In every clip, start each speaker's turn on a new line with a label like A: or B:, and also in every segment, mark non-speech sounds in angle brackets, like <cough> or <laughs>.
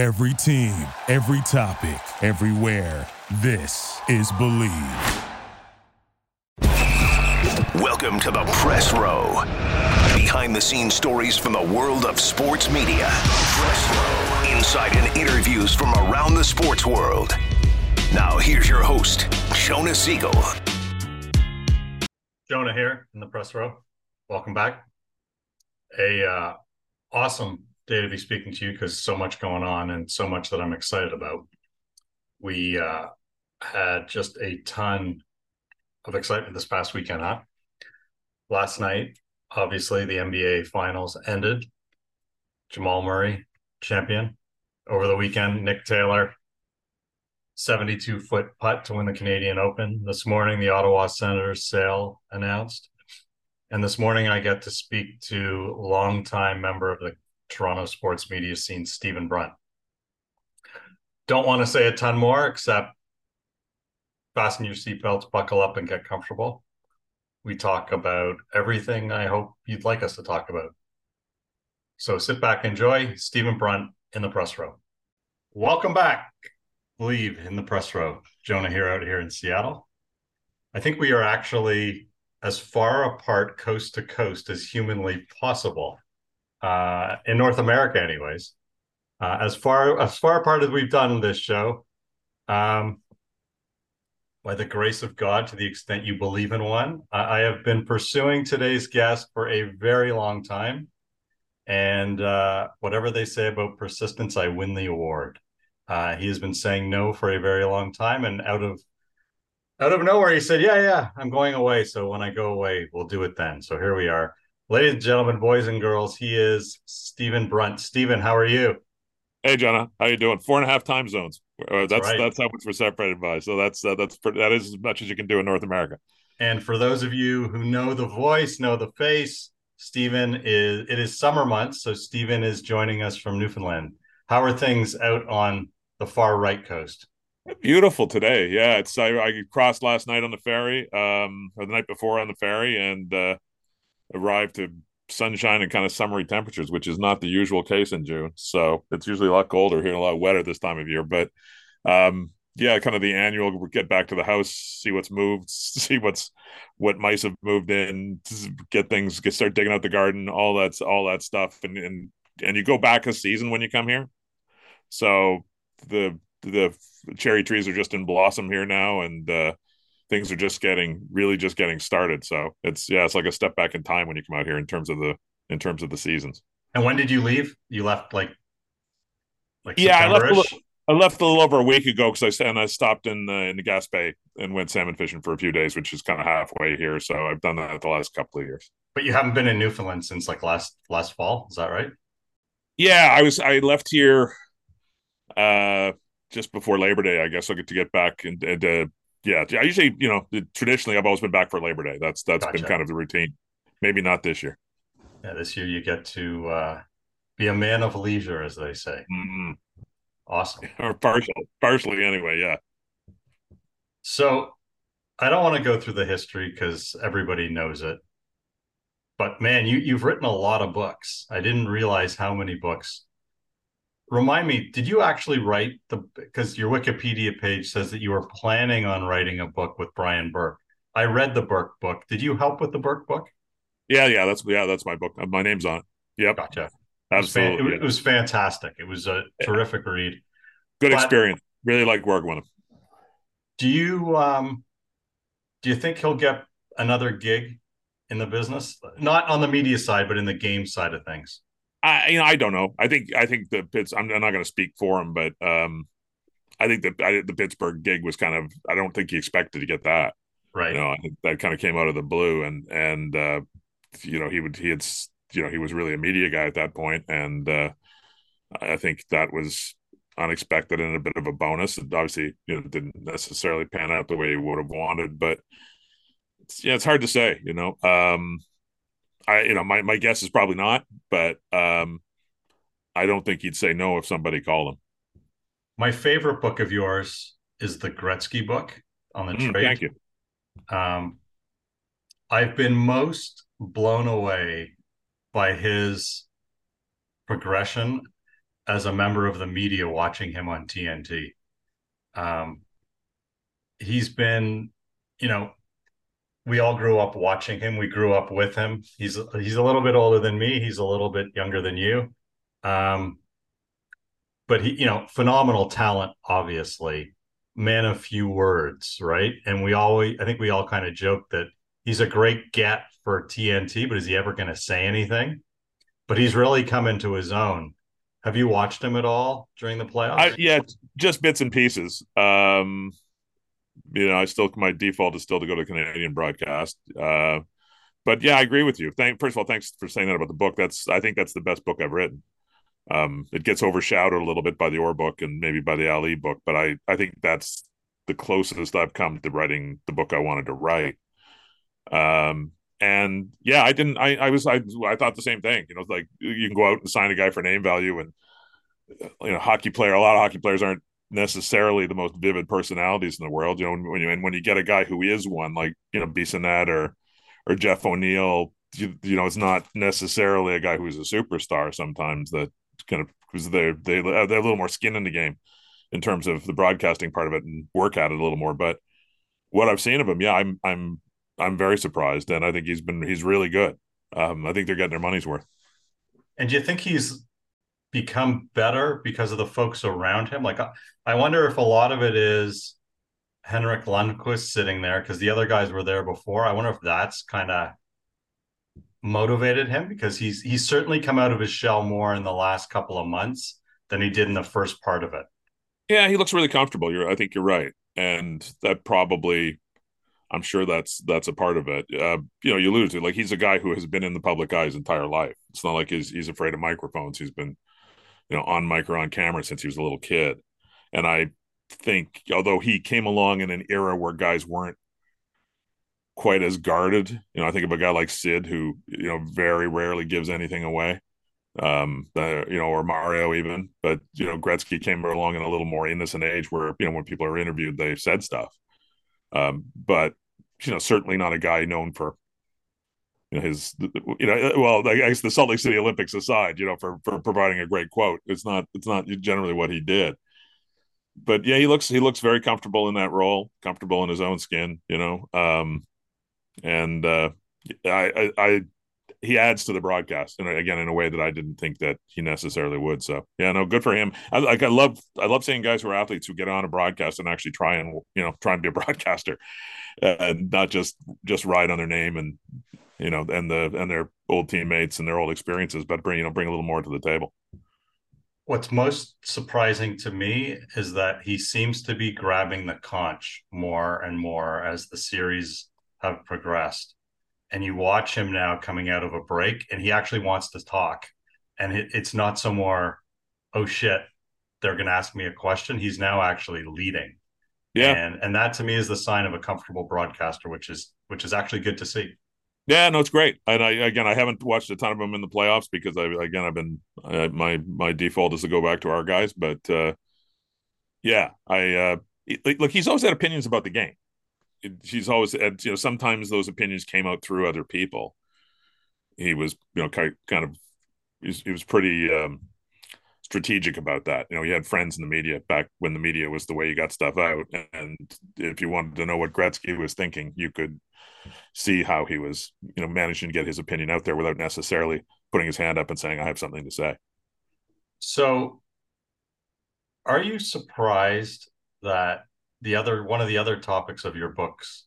A: Every team, every topic, everywhere. This is Bleav.
B: Welcome to the press row. Behind the scenes stories from the world of sports media. Press row. Insight and interviews from around the sports world. Now, here's your host, Jonah Siegel.
C: Jonah here in the press row. Welcome back. A uh, awesome day to be speaking to you because so much going on and so much that I'm excited about. We uh, had just a ton of excitement this past weekend, huh? Last night, obviously, the NBA Finals ended. Jamal Murray, champion. Over the weekend, Nick Taylor, 72 foot putt to win the Canadian Open. This morning, the Ottawa Senators sale announced. And this morning, I get to speak to longtime member of the Toronto sports media scene, Stephen Brunt. Don't want to say a ton more, except fasten your seatbelts, buckle up, and get comfortable. We talk about everything I hope you'd like us to talk about. So sit back, enjoy. Stephen Brunt in the press row. Welcome back. leave in the press row. Jonah here out here in Seattle. I think we are actually as far apart coast to coast as humanly possible uh, in North America, anyways. Uh, as far as far apart as we've done this show, um, by the grace of God, to the extent you believe in one, I, I have been pursuing today's guest for a very long time, and uh, whatever they say about persistence, I win the award. Uh, he has been saying no for a very long time, and out of out of nowhere, he said, "Yeah, yeah, I'm going away. So when I go away, we'll do it then." So here we are. Ladies and gentlemen, boys and girls, he is Stephen Brunt. Stephen, how are you?
D: Hey, Jonah, how you doing? Four and a half time zones. Uh, that's right. that's how much we're separated by. So that's uh, that's that is as much as you can do in North America.
C: And for those of you who know the voice, know the face, Stephen is it is summer months, so Stephen is joining us from Newfoundland. How are things out on the far right coast?
D: Beautiful today. Yeah, it's I, I crossed last night on the ferry, um, or the night before on the ferry, and uh, arrived to sunshine and kind of summery temperatures, which is not the usual case in June. So it's usually a lot colder here, a lot wetter this time of year. But um, yeah, kind of the annual get back to the house, see what's moved, <laughs> see what's what mice have moved in, get things, get start digging out the garden, all that's all that stuff, and and and you go back a season when you come here. So the the cherry trees are just in blossom here now, and uh, things are just getting really just getting started. So it's yeah, it's like a step back in time when you come out here in terms of the in terms of the seasons.
C: And when did you leave? You left like
D: like yeah, I left. A little, I left a little over a week ago because I and I stopped in the in the Gaspé and went salmon fishing for a few days, which is kind of halfway here. So I've done that the last couple of years.
C: But you haven't been in Newfoundland since like last last fall, is that right?
D: Yeah, I was. I left here uh just before Labor Day, I guess. I get to get back and, and uh, yeah, I usually, you know, traditionally I've always been back for Labor Day. That's that's gotcha. been kind of the routine. Maybe not this year.
C: Yeah, this year you get to uh, be a man of leisure, as they say. Mm-hmm. Awesome. <laughs>
D: Or partial, partially anyway. Yeah.
C: So, I don't want to go through the history because everybody knows it. But man, you you've written a lot of books. I didn't realize how many books remind me did you actually write the because your wikipedia page says that you were planning on writing a book with brian burke. I read the burke book. Did you help with the burke book?
D: Yeah yeah that's yeah that's my book. My name's on it. Yep.
C: Gotcha. Absolutely it was, it was fantastic. It was a yeah. terrific read.
D: Good but experience. Really like working with him.
C: Do you um do you think he'll get another gig in the business? Not on the media side but in the game side of things
D: I you know I don't know. I think I think the Pitts. I'm, I'm not going to speak for him, but um, I think that I, the Pittsburgh gig was kind of. I don't think he expected to get that.
C: Right.
D: You know, that kind of came out of the blue, and and uh, you know he would he had you know he was really a media guy at that point, and uh, I think that was unexpected and a bit of a bonus. It obviously, you know, didn't necessarily pan out the way he would have wanted, but it's, yeah, it's hard to say. You know, um, I you know my my guess is probably not, but um, I don't think he'd say no if somebody called him.
C: My favorite book of yours is the Gretzky book on the mm, trade.
D: Thank you.
C: Um, I've been most blown away by his progression. as a member of the media watching him on TNT. Um, he's been, you know, we all grew up watching him. We grew up with him. He's he's a little bit older than me. He's a little bit younger than you. Um, but he, you know, phenomenal talent, obviously. Man of few words, right? And we always, I think we all kind of joke that he's a great get for TNT, but is he ever going to say anything? But he's really come into his own. Have you watched him at all during the playoffs?
D: I, yeah, just bits and pieces. Um, you know, I still my default is still to go to Canadian broadcast. Uh, but yeah, I agree with you. Thank first of all, thanks for saying that about the book. That's I think that's the best book I've written. Um, it gets overshadowed a little bit by the Orr book and maybe by the Ali book, but I I think that's the closest I've come to writing the book I wanted to write. Um, and yeah, I didn't. I I was I I thought the same thing. You know, like you can go out and sign a guy for name value, and you know, hockey player. A lot of hockey players aren't necessarily the most vivid personalities in the world. You know, when you and when you get a guy who is one, like you know, Bissonnette or or Jeff O'Neill, you, you know, it's not necessarily a guy who's a superstar. Sometimes that kind of because they they they have a little more skin in the game in terms of the broadcasting part of it and work at it a little more. But what I've seen of him, yeah, I'm I'm I'm very surprised, and I think he's been he's really good. Um, I think they're getting their money's worth.
C: And do you think he's become better because of the folks around him? Like, I wonder if a lot of it is Henrik Lundqvist sitting there because the other guys were there before. I wonder if that's kind of motivated him because he's he's certainly come out of his shell more in the last couple of months than he did in the first part of it.
D: Yeah, he looks really comfortable. You're, I think you're right, and that probably I'm sure that's that's a part of it. Uh, you know, you lose it. like he's a guy who has been in the public eye his entire life. It's not like he's he's afraid of microphones. He's been, you know, on mic or on camera since he was a little kid. And I think, although he came along in an era where guys weren't quite as guarded, you know, I think of a guy like Sid who you know very rarely gives anything away. Um, uh, you know, or Mario even, but you know, Gretzky came along in a little more innocent age where you know when people are interviewed, they said stuff. Um, but you know, certainly not a guy known for you know his you know well I guess the Salt Lake City Olympics aside, you know, for for providing a great quote. It's not it's not generally what he did. But yeah, he looks he looks very comfortable in that role, comfortable in his own skin, you know. Um and uh I I, I he adds to the broadcast and again in a way that I didn't think that he necessarily would. So yeah, no, good for him. I, like I love I love seeing guys who are athletes who get on a broadcast and actually try and you know try and be a <laughs> broadcaster, and not just just ride on their name and you know and the and their old teammates and their old experiences, but bring you know bring a little more to the table.
C: What's most surprising to me is that he seems to be grabbing the conch more and more as the series have progressed. And you watch him now coming out of a break and he actually wants to talk. And it, it's not so more oh shit they're going to ask me a question. He's now actually leading. Yeah. And and that to me is the sign of a comfortable broadcaster which is which is actually good to see
D: yeah no it's great. And i again i haven't watched a ton of them in the playoffs because i again i've been uh, my my default is to go back to our guys but uh yeah i uh like he's always had opinions about the game. He's always had you know sometimes those opinions came out through other people. He was you know kind of he was pretty um, strategic about that. You know he had friends in the media back when the media was the way you got stuff out and if you wanted to know what gretzky was thinking you could see how he was you know managing to get his opinion out there without necessarily putting his hand up and saying i have something to say.
C: So are you surprised that the other one of the other topics of your books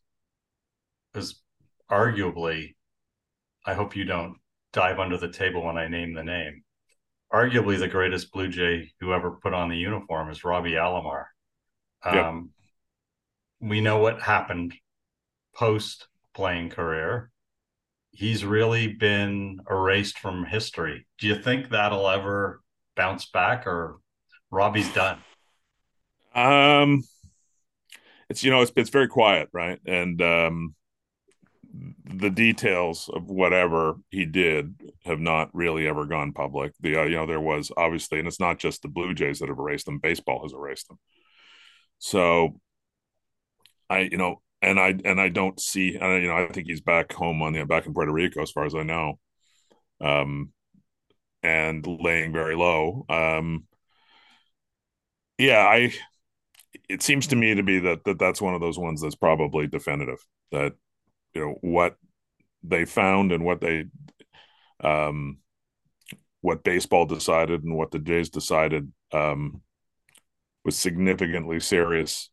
C: is arguably i hope you don't dive under the table when i name the name arguably the greatest blue jay who ever put on the uniform is robbie alomar um, yep. we know what happened post playing career he's really been erased from history do you think that'll ever bounce back or robbie's done
D: um it's you know it's it's very quiet, right? And um, the details of whatever he did have not really ever gone public. The uh, you know there was obviously, and it's not just the Blue Jays that have erased them; baseball has erased them. So, I you know, and I and I don't see, and you know, I think he's back home on the back in Puerto Rico, as far as I know. Um, and laying very low. Um, yeah, I. It seems to me to be that, that that's one of those ones that's probably definitive. That you know what they found and what they um, what baseball decided and what the Jays decided um, was significantly serious,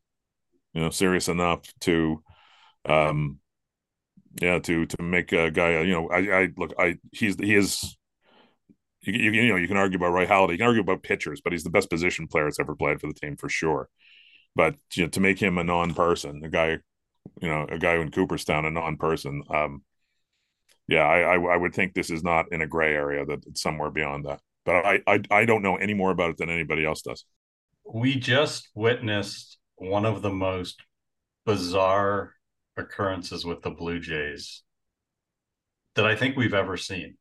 D: you know, serious enough to, um, yeah, to to make a guy, you know, I, I look, I he's he is. You, you, you know you can argue about Roy Halladay, you can argue about pitchers, but he's the best position player that's ever played for the team for sure. But you know, to make him a non-person, a guy, you know, a guy in Cooperstown, a non-person, um, yeah, I, I, I would think this is not in a gray area that it's somewhere beyond that. But I, I I don't know any more about it than anybody else does.
C: We just witnessed one of the most bizarre occurrences with the Blue Jays that I think we've ever seen.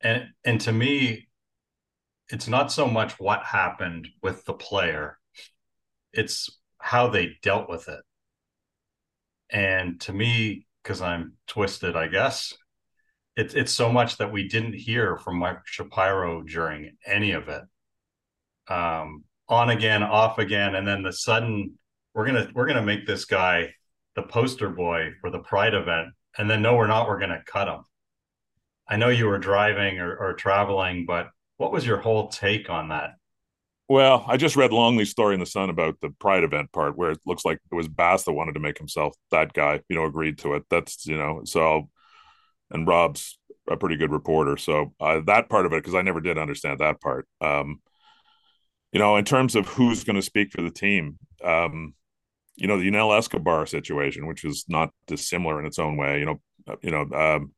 C: And and to me, it's not so much what happened with the player, it's how they dealt with it. And to me, because I'm twisted, I guess. It's it's so much that we didn't hear from Mike Shapiro during any of it. Um, on again, off again, and then the sudden we're gonna we're gonna make this guy the poster boy for the Pride event, and then no, we're not. We're gonna cut him. I know you were driving or, or traveling, but what was your whole take on that?
D: Well, I just read Longley's story in the Sun about the Pride event part, where it looks like it was Bass that wanted to make himself that guy. You know, agreed to it. That's you know, so and Rob's a pretty good reporter, so uh, that part of it because I never did understand that part. Um, you know, in terms of who's going to speak for the team, um, you know, the Yunel Escobar situation, which is not dissimilar in its own way. You know, uh, you know, um,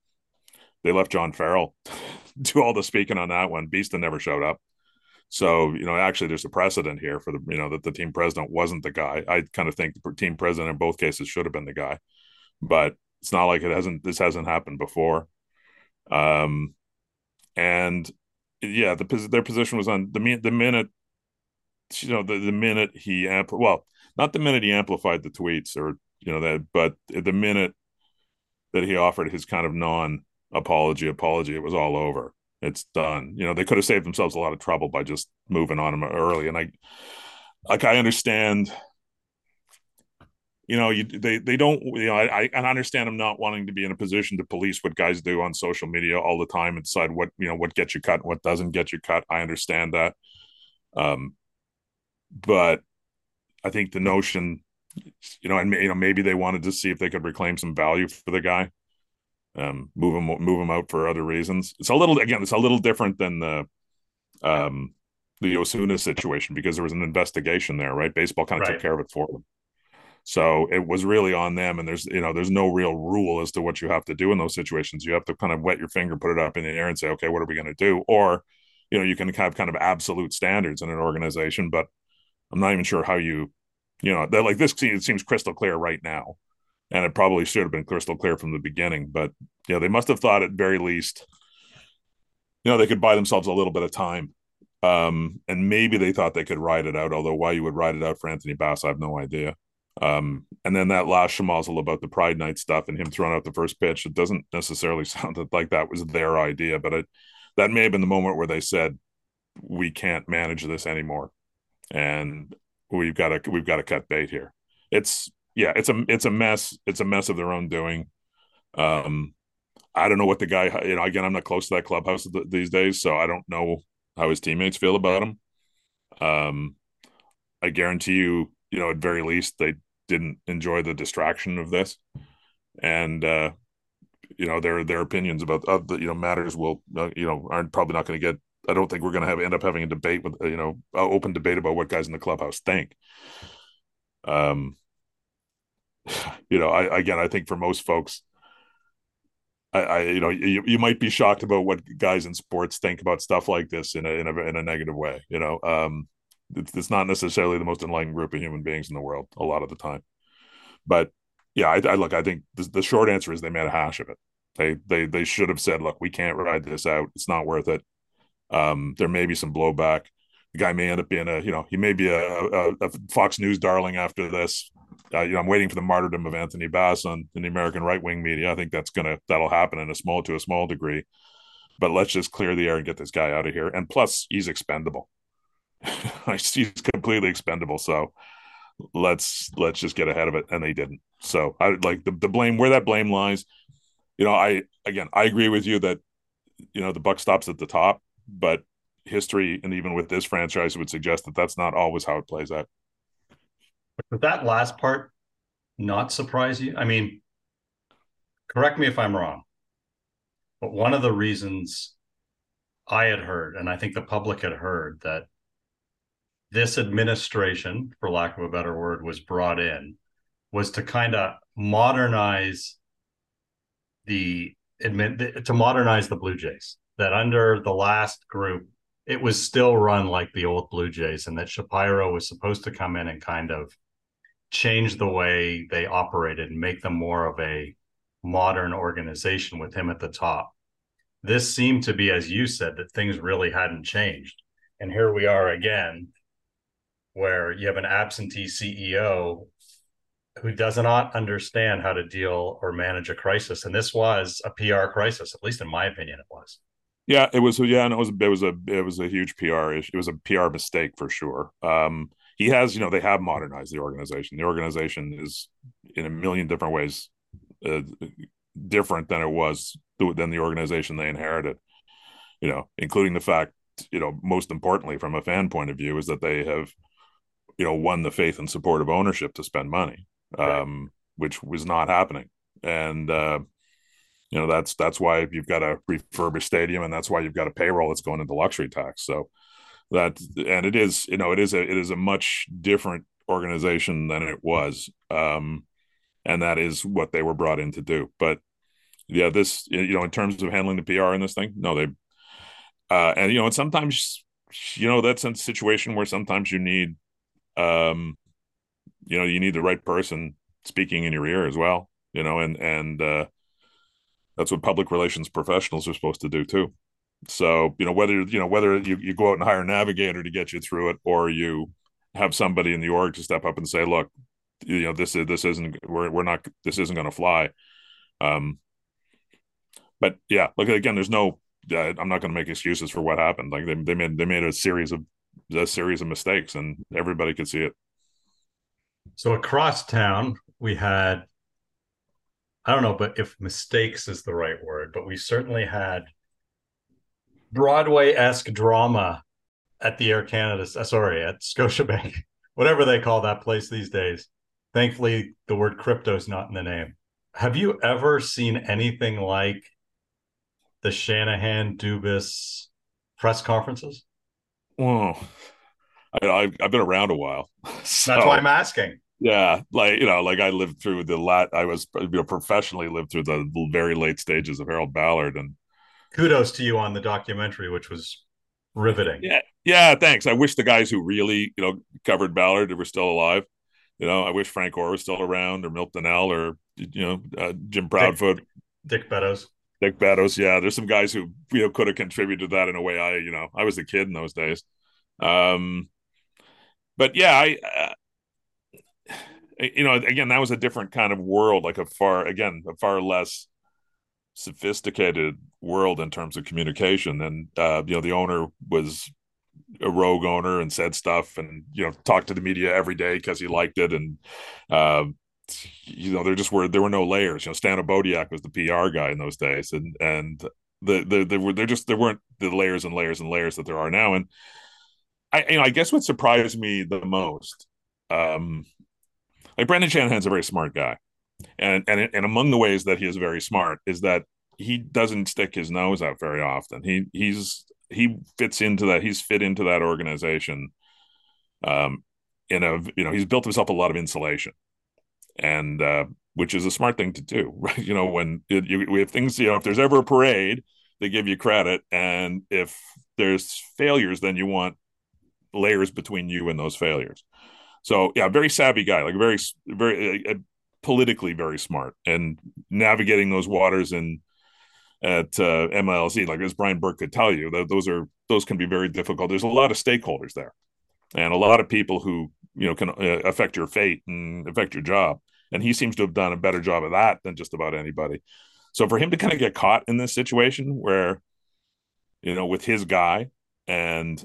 D: they left John Farrell <laughs> do all the speaking on that one. Beeston never showed up. So, you know, actually there's a precedent here for the, you know, that the team president wasn't the guy. I kind of think the team president in both cases should have been the guy, but it's not like it hasn't, this hasn't happened before. Um, and yeah, the, their position was on the, the minute, you know, the, the minute he, ampl- well, not the minute he amplified the tweets or, you know, that, but the minute that he offered his kind of non apology apology, it was all over it's done. You know, they could have saved themselves a lot of trouble by just moving on them early. And I, like, I understand. You know, you they they don't. You know, I I understand them not wanting to be in a position to police what guys do on social media all the time and decide what you know what gets you cut, and what doesn't get you cut. I understand that. Um, but I think the notion, you know, and you know, maybe they wanted to see if they could reclaim some value for the guy um, move him move him out for other reasons. It's a little again, it's a little different than the um, the Osuna situation because there was an investigation there, right? Baseball kind of right. took care of it for them. So it was really on them, and there's you know there's no real rule as to what you have to do in those situations. You have to kind of wet your finger, put it up in the air, and say, okay, what are we going to do? Or you know you can have kind of absolute standards in an organization, but I'm not even sure how you you know that like this it seems crystal clear right now and it probably should have been crystal clear from the beginning. But know, they must have thought at very least, you know, they could buy themselves a little bit of time. Um, and maybe they thought they could ride it out. Although why you would ride it out for Anthony Bass, I have no idea. Um, and then that last schmozzle about the Pride Night stuff and him throwing out the first pitch, it doesn't necessarily <laughs> sound like that was their idea, but it that may have been the moment where they said, "We can't manage this anymore, and we've got to we've got to cut bait here." It's yeah, it's a it's a mess. It's a mess of their own doing. Um, I don't know what the guy. You know, again, I'm not close to that clubhouse these days, so I don't know how his teammates feel about him. Um, I guarantee you, you know, at very least, they didn't enjoy the distraction of this, and uh, you know, their their opinions about uh, you know matters will uh, you know aren't probably not going to get. I don't think we're going to have end up having a debate with you know open debate about what guys in the clubhouse think. Um, you know, I again, I think for most folks, I, I you know, you, you might be shocked about what guys in sports think about stuff like this in a in a in a negative way. You know, um, it's, it's not necessarily the most enlightened group of human beings in the world a lot of the time. But yeah, I, I look. I think the, the short answer is they made a hash of it. They they they should have said, look, we can't ride this out. It's not worth it. Um, there may be some blowback. The guy may end up being a, you know, he may be a, a, a Fox News darling after this uh, you know, I'm waiting for the martyrdom of Anthony Bass on in the American right wing media. I think that's gonna that'll happen in a small to a small degree. but let's just clear the air and get this guy out of here. And plus, he's expendable. <laughs> he's completely expendable. So let's let's just get ahead of it. And they didn't. So I like the, the blame where that blame lies. You know, I again I agree with you that you know the buck stops at the top, but history and even with this franchise would suggest that that's not always how it plays out.
C: Would that last part not surprise you? I mean, correct me if I'm wrong, but one of the reasons I had heard, and I think the public had heard, that this administration, for lack of a better word, was brought in was to kind of modernize the admit to modernize the Blue Jays. That under the last group, it was still run like the old Blue Jays, and that Shapiro was supposed to come in and kind of change the way they operated and make them more of a modern organization with him at the top. This seemed to be, as you said, that things really hadn't changed. And here we are again, where you have an absentee CEO who does not understand how to deal or manage a crisis. And this was a PR crisis, at least in my opinion, it was.
D: Yeah, it was. Yeah, and it was. It was a. It was a huge PR issue. It was a PR mistake for sure. Um, he has, you know, they have modernized the organization. The organization is in a million different ways uh, different than it was than the organization they inherited. You know, including the fact, you know, most importantly from a fan point of view, is that they have, you know, won the faith and support of ownership to spend money, right. um, which was not happening. And uh, you know, that's that's why you've got a refurbished stadium, and that's why you've got a payroll that's going into luxury tax. So that, and it is, you know, it is a it is a much different organization than it was. Um, and that is what they were brought in to do. But yeah, this you know, in terms of handling the PR in this thing, no, they uh, and you know, and sometimes you know that's a situation where sometimes you need, um, you know, you need the right person speaking in your ear as well, you know, and and uh, that's what public relations professionals are supposed to do too. So you know whether you know whether you, you go out and hire a navigator to get you through it, or you have somebody in the org to step up and say, look, you know this is this isn't we're we're not this isn't going to fly. Um but yeah like again there's no uh, i'm not going to make excuses for what happened. Like they, they made they made a series of a series of mistakes and everybody could see it.
C: So across town we had i don't know but if mistakes is the right word but we certainly had broadway-esque drama at the air canada uh, sorry at scotiabank <laughs> whatever they call that place these days Thankfully, the word crypto is not in the name. Have you ever seen anything like the Shanahan Dubas press conferences?
D: Well, I, have been around a while.
C: So, <laughs> That's why I'm asking.
D: Yeah, like you know, like I lived through the lat. I was you know professionally lived through the very late stages of Harold Ballard, and
C: kudos to you on the documentary, which was riveting.
D: Yeah, yeah. Thanks. I wish the guys who really you know covered Ballard were still alive. You know, I wish Frank Orr was still around, or Milton Dunnell, or you know, uh, Jim Proudfoot,
C: Dick, Dick Beddoes.
D: Dick Beddoes, yeah. There's some guys who you know could have contributed to that in a way. I, you know, I was a kid in those days. Um, but yeah, I, uh, you know, again, that was a different kind of world, like a far, again, a far less sophisticated world in terms of communication. And uh, you know, the owner was a rogue owner and said stuff and you know talked to the media every day because he liked it and uh, you know there just were there were no layers you know Stan Obodiac was the PR guy in those days and and the the, the were there just there weren't the layers and layers and layers that there are now and I you know I guess what surprised me the most um like Brendan Shanahan's a very smart guy and and and among the ways that he is very smart is that he doesn't stick his nose out very often. He he's he fits into that. He's fit into that organization. Um, in a you know he's built himself a lot of insulation, and uh, which is a smart thing to do, <laughs> right? You know when it, you, we have things you know if there's ever a parade, they give you credit, and if there's failures, then you want layers between you and those failures. So yeah, very savvy guy, like very very uh, politically very smart, and navigating those waters and at uh, MLSE, like as Brian Burke could tell you, those are those can be very difficult. There's a lot of stakeholders there, and a lot of people who you know can uh, affect your fate and affect your job. And he seems to have done a better job of that than just about anybody. So for him to kind of get caught in this situation where you know, with his guy and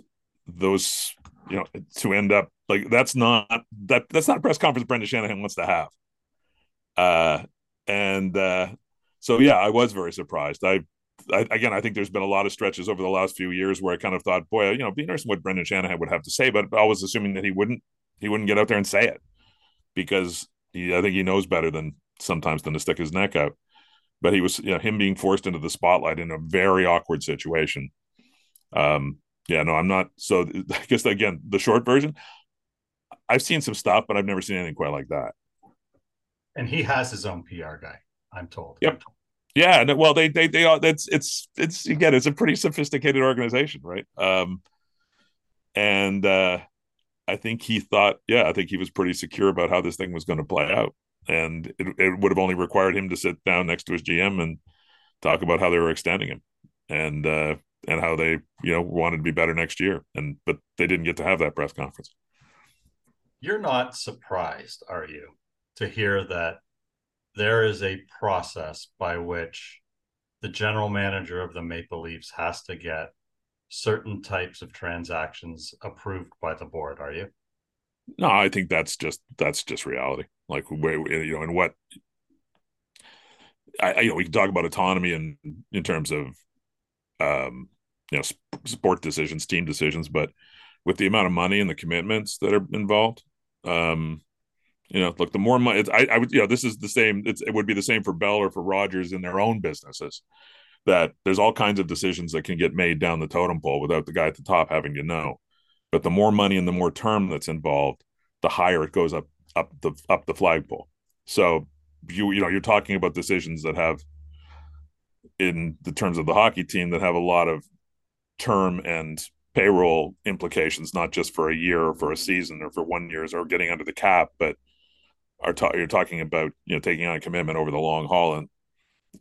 D: those, you know, to end up like that's not that that's not a press conference Brendan Shanahan wants to have. Uh, and uh, so yeah, I was very surprised. I, I, again, I think there's been a lot of stretches over the last few years where I kind of thought, boy, you know, be interesting what Brendan Shanahan would have to say, but I was assuming that he wouldn't he wouldn't get out there and say it because he, I think he knows better than sometimes than to stick his neck out. But he was, you know, him being forced into the spotlight in a very awkward situation. Um, yeah, no, I'm not. So <laughs> I guess again, the short version, I've seen some stuff, but I've never seen anything quite like that.
C: And he has his own PR guy, I'm told.
D: Yep. Yeah. Well, they they they are. That's it's it's again, it's a pretty sophisticated organization, right? Um, and uh, I think he thought, yeah, I think he was pretty secure about how this thing was going to play out, and it, it would have only required him to sit down next to his GM and talk about how they were extending him, and uh, and how they you know wanted to be better next year, and but they didn't get to have that press conference.
C: You're not surprised, are you, to hear that there is a process by which the general manager of the Maple Leafs has to get certain types of transactions approved by the board are you?
D: No i think that's just that's just reality. Like you know and what I, you know we can talk about autonomy and in, in terms of um you know sport decisions team decisions but with the amount of money and the commitments that are involved um you know look the more money I, I would you know this is the same it would be the same for bell or for rogers in their own businesses that there's all kinds of decisions that can get made down the totem pole without the guy at the top having to know. But the more money and the more term that's involved, the higher it goes up up the up the flagpole. So you you know you're talking about decisions that have in the terms of the hockey team that have a lot of term and payroll implications, not just for a year or for a season or for one years or getting under the cap, but are ta- you're talking about you know taking on a commitment over the long haul and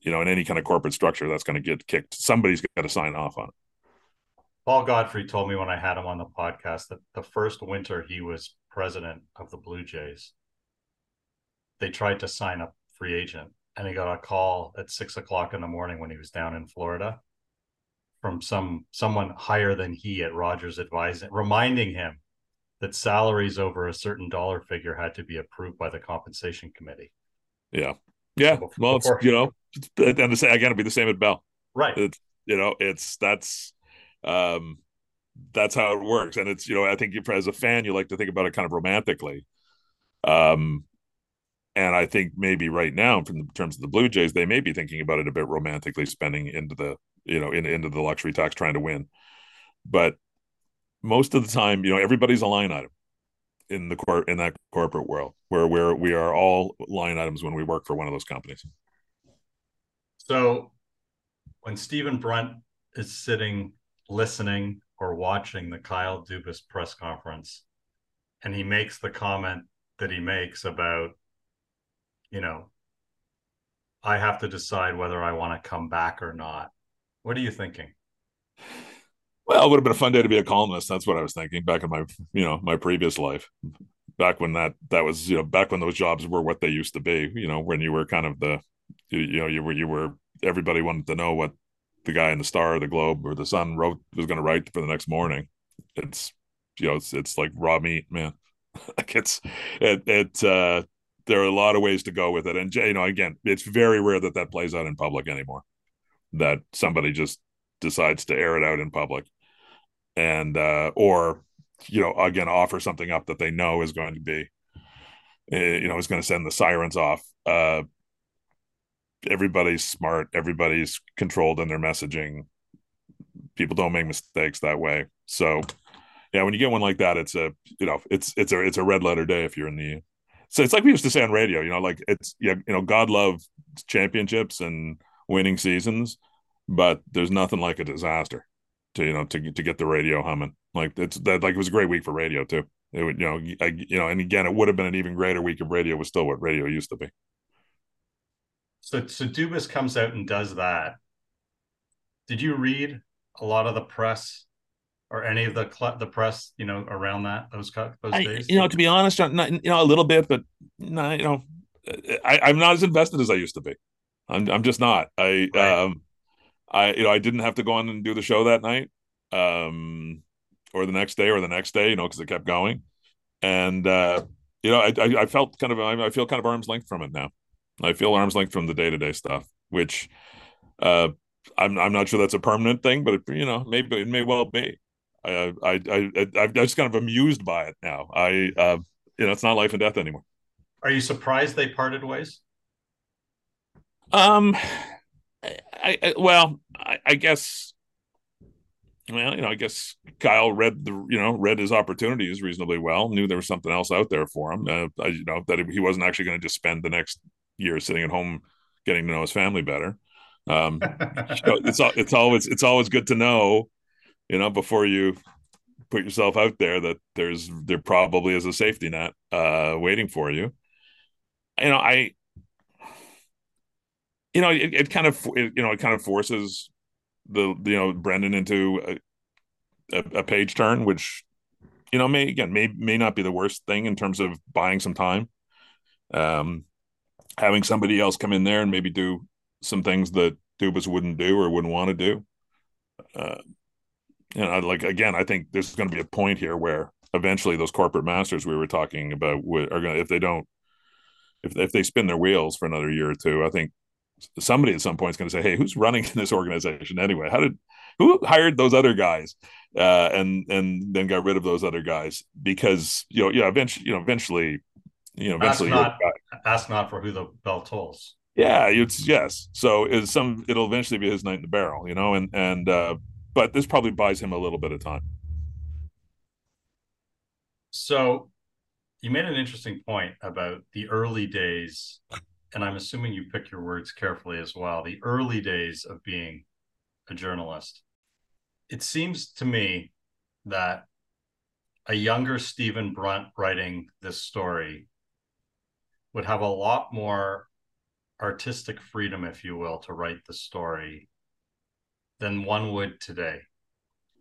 D: you know, in any kind of corporate structure, that's going to get kicked. Somebody's got to sign off on it.
C: Paul Godfrey told me when I had him on the podcast that the first winter he was president of the Blue Jays, they tried to sign a free agent, and he got a call at six o'clock in the morning when he was down in Florida from some someone higher than he at Rogers advising, reminding him that salaries over a certain dollar figure had to be approved by the compensation committee.
D: Yeah. Yeah. Well, it's, you know, and the same, again, it'd be the same at Bell.
C: Right.
D: It's, you know, it's that's um that's how it works. And it's, you know, I think as a fan, you like to think about it kind of romantically. Um and I think maybe right now, from the terms of the Blue Jays, they may be thinking about it a bit romantically, spending into the you know in, into the luxury tax, trying to win. But most of the time, you know, everybody's a line item in the court in that corporate world where where we are all line items when we work for one of those companies.
C: So when Stephen Brunt is sitting listening or watching the Kyle Dubas press conference and he makes the comment that he makes about you know I have to decide whether I want to come back or not. What are you thinking?
D: Well, it would have been a fun day to be a columnist. That's what I was thinking back in my, you know, my previous life. Back when that that was, you know, back when those jobs were what they used to be. You know, when you were kind of the, you, know, you were you were everybody wanted to know what the guy in the Star, or the Globe, or the Sun wrote was going to write for the next morning. It's, you know, it's it's like raw meat, man. <laughs> like it's it it. uh There are a lot of ways to go with it, and you know, again, it's very rare that that plays out in public anymore. That somebody just decides to air it out in public. And uh, or you know again offer something up that they know is going to be uh, you know is going to send the sirens off. Uh, everybody's smart. Everybody's controlled in their messaging. People don't make mistakes that way. So yeah when you get one like that it's a you know it's it's a it's a red letter day if you're in the so it's like we used to say on radio you know like it's yeah you know god love championships and winning seasons but there's nothing like a disaster to you know to to get the radio humming. Like it's that like it was a great week for radio too. It would you know I, you know and again it would have been an even greater week if radio was still what radio used to be.
C: So so Dubas comes out and does that. Did you read a lot of the press or any of the cl- the press you know around that those those
D: I,
C: days?
D: You know, to be honest, not, you know a little bit, but no, you know, I, I'm not as invested as I used to be. I'm I'm just not. I right. um I you know I didn't have to go on and do the show that night, um, or the next day or the next day, you know, because it kept going, and uh, you know I, I, I felt kind of I feel kind of arm's length from it now. I feel arm's length from the day to day stuff, which uh, I'm I'm not sure that's a permanent thing, but it, you know maybe it may well be. I I I I'm just kind of amused by it now. I uh, you know it's not life and death anymore.
C: Are you surprised they parted ways?
D: Um, I, I well, I, I, guess. Well, you know, I guess Kyle read the you know read his opportunities reasonably well. Knew there was something else out there for him. Uh, you know that he wasn't actually going to just spend the next year sitting at home getting to know his family better. Um, <laughs> it's it's always it's always good to know, you know, before you put yourself out there that there's there probably is a safety net uh, waiting for you. You know, I you know, it, it kind of it, you know it kind of forces the you know Brendan into a, a, a, page turn, which you know may again may may not be the worst thing in terms of buying some time. Um, having somebody else come in there and maybe do some things that Dubas wouldn't do or wouldn't want to do. Uh, you know, like again, I think there's going to be a point here where eventually those corporate masters we were talking about are going to, if they don't, if if they spin their wheels for another year or two, I think somebody at some point is going to say, "Hey, who's running <laughs> this organization anyway? How did who hired those other guys?" Uh, and and then got rid of those other guys because you know yeah eventually you know eventually you know eventually
C: ask not, ask not for who the bell tolls
D: yeah it's yes so it's some it'll eventually be his night in the barrel you know and and uh but this probably buys him a little bit of time
C: so you made an interesting point about the early days and i'm assuming you pick your words carefully as well the early days of being a journalist it seems to me that a younger Stephen Brunt writing this story would have a lot more artistic freedom, if you will, to write the story than one would today.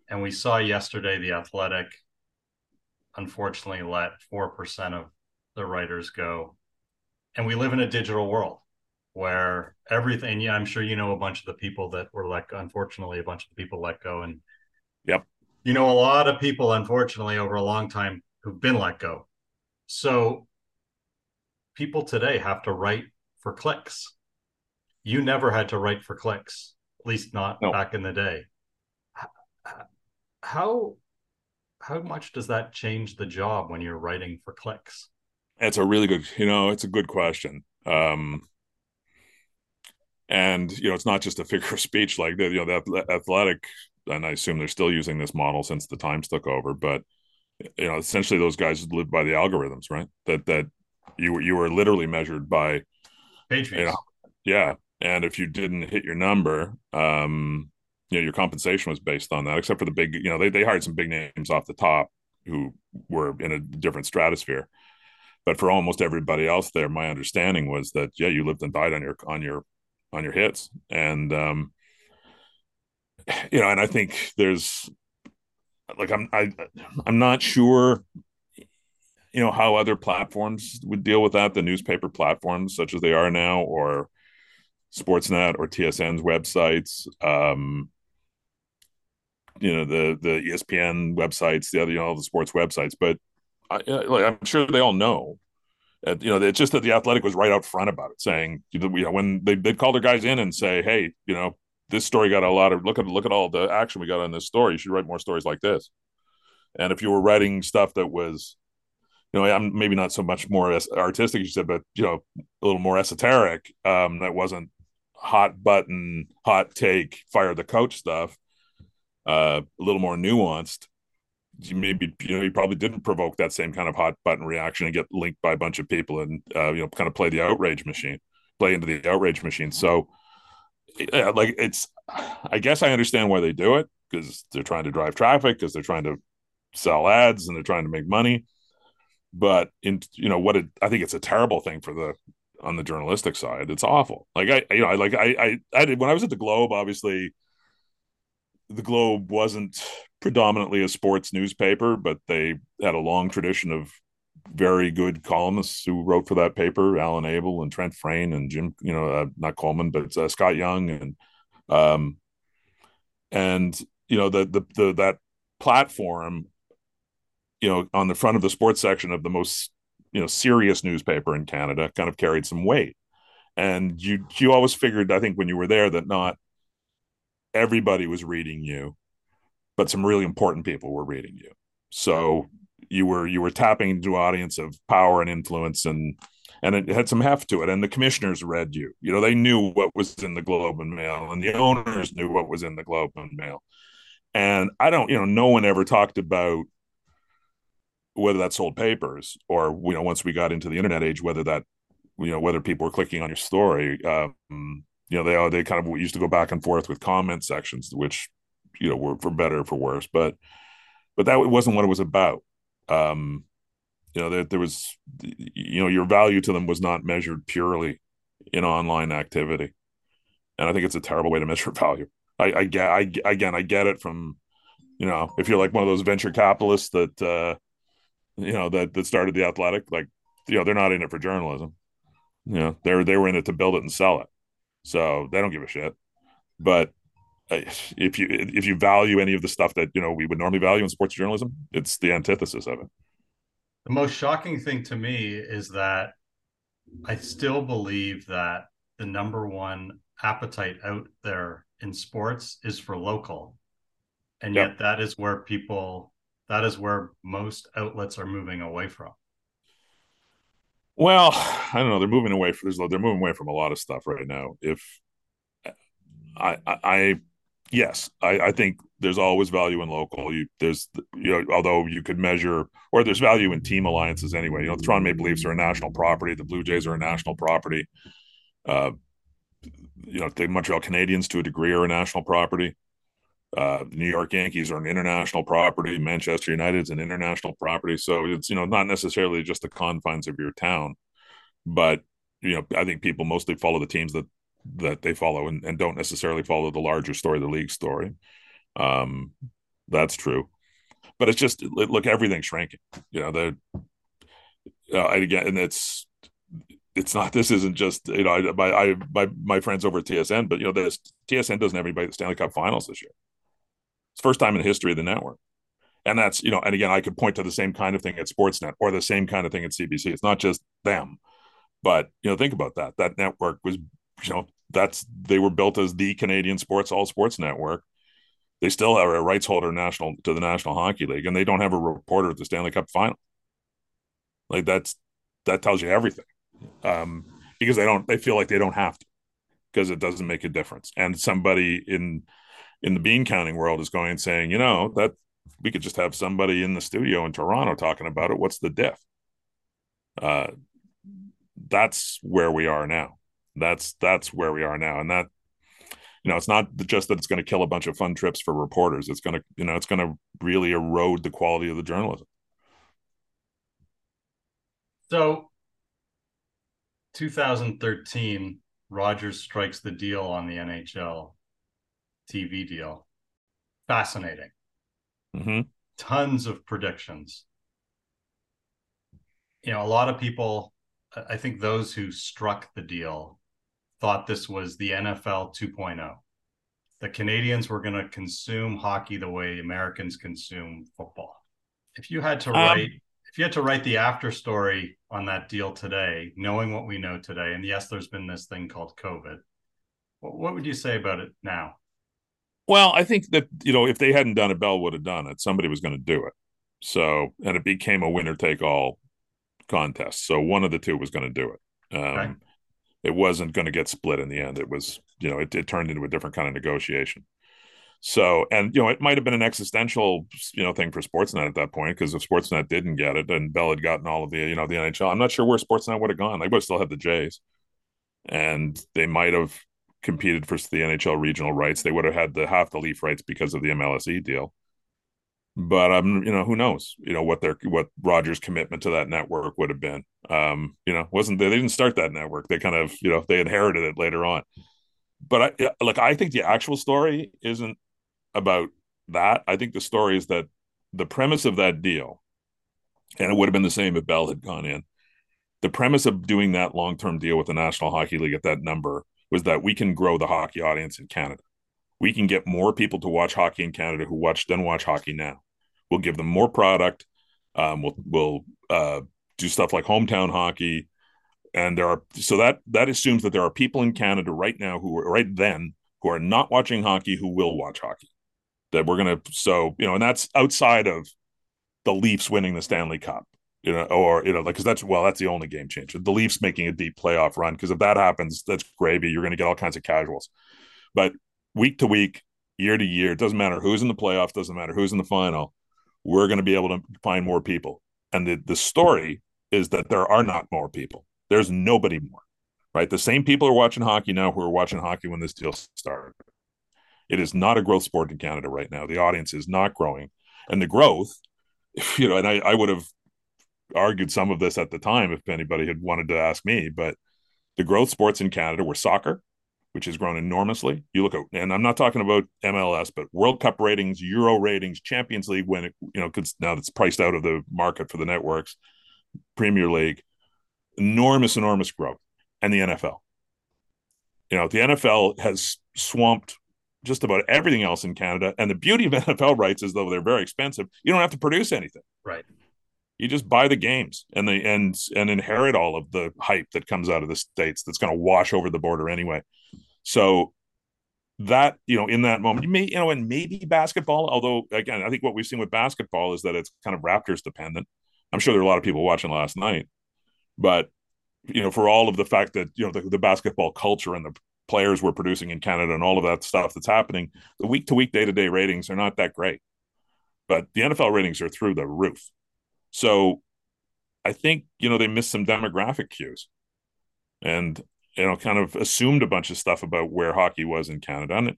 C: And we saw yesterday the Athletic unfortunately let 4% of the writers go. And we live in a digital world where everything, yeah, I'm sure you know a bunch of the people that were let go, unfortunately, a bunch of the people let go. And
D: yep.
C: You know, a lot of people, unfortunately, over a long time who've been let go. So people today have to write for clicks. You never had to write for clicks, at least not no. back in the day. How how much does that change the job when you're writing for clicks?
D: It's a really good, you know, it's a good question. Um, and you know, it's not just a <laughs> figure of speech like that. You know, the athletic, and I assume they're still using this model since the Times took over. But you know, essentially, those guys live by the algorithms, right? That that you you were literally measured by
C: views. You know,
D: yeah, and if you didn't hit your number, um, you know, your compensation was based on that. Except for the big, you know, they they hired some big names off the top who were in a different stratosphere. But for almost everybody else there, my understanding was that yeah, you lived and died on your on your on your hits, and um, you know, and I think there's like I'm I I'm not sure you know how other platforms would deal with that the newspaper platforms such as they are now or sportsnet or tsn's websites um you know the the espn websites the other you know all the sports websites. But I, like, i'm sure they all know uh, you know it's just that the athletic was right out front about it saying you know when they, they'd call their guys in and say hey you know this story got a lot of look at look at all the action we got on this story you should write more stories like this and if you were writing stuff that was you know, I'm maybe not so much more artistic, you said, but you know, a little more esoteric. Um, that wasn't hot button, hot take, fire the coach stuff. Uh, a little more nuanced. You maybe you know you probably didn't provoke that same kind of hot button reaction and get linked by a bunch of people and uh, you know kind of play the outrage machine, play into the outrage machine. So, yeah, like it's, I guess I understand why they do it because they're trying to drive traffic, because they're trying to sell ads and they're trying to make money but in you know what it, I think it's a terrible thing for the on the journalistic side. It's awful. Like I you know I like I I I did when I was at the Globe. Obviously, the Globe wasn't predominantly a sports newspaper, but they had a long tradition of very good columnists who wrote for that paper, Allen Abel and Trent Frayne and Jim, you know, uh, not Coleman, but uh, Scott Young and um, and you know the the, the that platform you know on the front of the sports section of the most you know serious newspaper in Canada kind of carried some weight. And you you always figured i think when you were there that not everybody was reading you but some really important people were reading you. So you were you were tapping into an audience of power and influence and and it had some heft to it. And the commissioners read you. You know they knew what was in the globe and mail and the owners knew what was in the globe and mail. And i don't you know no one ever talked about whether that sold papers or you know once we got into the internet age whether that you know whether people were clicking on your story. Um, you know they they kind of used to go back and forth with comment sections which you know were for better or for worse but but that wasn't what it was about. Um, you know there, there was you know your value to them was not measured purely in online activity. And i think it's a terrible way to measure <laughs> value. I i get i again i get it from you know if you're like one of those venture capitalists that uh you know that that started the athletic like you know they're not in it for journalism. You know, they're they were in it to build it and sell it, so they don't give a shit. But uh, if you if you value any of the stuff that you know we would normally value in sports journalism, it's the antithesis of it.
C: The most shocking thing to me is that I still believe that the number one appetite out there in sports is for local, and yet that is where people that is where most outlets are moving away from.
D: Well, I don't know. They're moving away from they're moving away from a lot of stuff right now. If I, I, I yes, I, I think there's always value in local. You there's you know although you could measure or there's value in team alliances anyway. You know, the Toronto Maple Leafs are a national property. The Blue Jays are a national property. Uh, you know, the Montreal Canadiens to a degree are a national property. Uh, the New York Yankees are an international property. Manchester United's an international property. So it's you know not necessarily just the confines of your town, but you know I think people mostly follow the teams that that they follow and, and don't necessarily follow the larger story, the league story. Um, that's true, but it's just look everything's shrinking. You know the uh, again, and it's it's not this isn't just you know my I my my friends over at TSN, but you know this TSN doesn't have anybody at the Stanley Cup Finals this year. It's first time in the history of the network. And that's, you know, and again, I could point to the same kind of thing at Sportsnet or the same kind of thing at CBC. It's not just them. But, you know, think about that. That network was, you know, that's they were built as the Canadian sports all sports network. They still have a rights holder national to the National Hockey League, and they don't have a reporter at the Stanley Cup final. Like that's that tells you everything. Um, because they don't they feel like they don't have to because it doesn't make a difference. And somebody in in the bean counting world is going and saying, you know, that we could just have somebody in the studio in Toronto talking about it. What's the diff? Uh, that's where we are now. That's that's where we are now, and that you know, it's not just that it's going to kill a bunch of fun trips for reporters. It's going to, you know, it's going to really erode the quality of the journalism.
C: So, 2013, Rogers strikes the deal on the NHL TV deal. Fascinating.
D: Mm-hmm.
C: Tons of predictions. You know, a lot of people, I think those who struck the deal thought this was the NFL 2.0. The Canadians were going to consume hockey the way Americans consume football. If you had to um, write, um, if you had to write the after story on that deal today, knowing what we know today, and yes, there's been this thing called COVID, what, what would you say about it now?
D: Well, I think that you know if they hadn't done it, Bell would have done it. Somebody was going to do it. So, and it became a winner take all contest. So one of the two was going to do it. Um. It wasn't going to get split in the end. It was, you know, it, it turned into a different kind of negotiation. So, and you know, it might have been an existential, you know, thing for Sportsnet at that point because if Sportsnet didn't get it and Bell had gotten all of the, you know, the NHL, I'm not sure where Sportsnet would have gone. They would have still had the Jays, and they might have competed for the NHL regional rights. They would have had the half the Leaf rights because of the MLSE deal. But um, you know, who knows? You know what their what Rogers' commitment to that network would have been. Um, you know, wasn't they, they didn't start that network. They kind of you know they inherited it later on. But I like I think the actual story isn't about that. I think the story is that the premise of that deal, and it would have been the same if Bell had gone in. The premise of doing that long term deal with the National Hockey League at that number was that we can grow the hockey audience in Canada. we can get more people to watch hockey in Canada who watch than watch hockey now. We'll give them more product. Um, we'll we'll uh, do stuff like hometown hockey, and there are so that that assumes that there are people in Canada right now who are right then who are not watching hockey who will watch hockey. That we're gonna so you know, and that's outside of the Leafs winning the Stanley Cup, you know, or you know, like because that's well, that's the only game changer. The Leafs making a deep playoff run because if that happens, that's gravy. You're going to get all kinds of casuals, but week to week, year to year, it doesn't matter who's in the playoffs, doesn't matter who's in the final. We're going to be able to find more people, and the the story is that there are not more people. There's nobody more, right? The same people are watching hockey now who are watching hockey when this deal started. It is not a growth sport in Canada right now. The audience is not growing, and the growth, <laughs> you know, and I, I would have argued some of this at the time if anybody had wanted to ask me, but the growth sports in Canada were soccer, which has grown enormously. You look at, and I'm not talking about MLS, but World Cup ratings, Euro ratings, Champions League when it, you know, because now it's priced out of the market for the networks, Premier League, enormous, enormous growth, and the NFL. You know, the NFL has swamped just about everything else in Canada. And the beauty of <laughs> NFL rights is though they're very expensive, you don't have to produce anything.
C: Right.
D: You just buy the games and they and and inherit all of the hype that comes out of the states that's going to wash over the border anyway. So that you know in that moment you may you know and maybe basketball although again i think what we've seen with basketball is that it's kind of raptors dependent i'm sure there are a lot of people watching last night but you know for all of the fact that you know the, the basketball culture and the players we're producing in Canada and all of that stuff that's happening, the week to week, day to day ratings are not that great. But the NFL ratings are through the roof. So I think, you know, they missed some demographic cues and, you know, kind of assumed a bunch of stuff about where hockey was in Canada. And,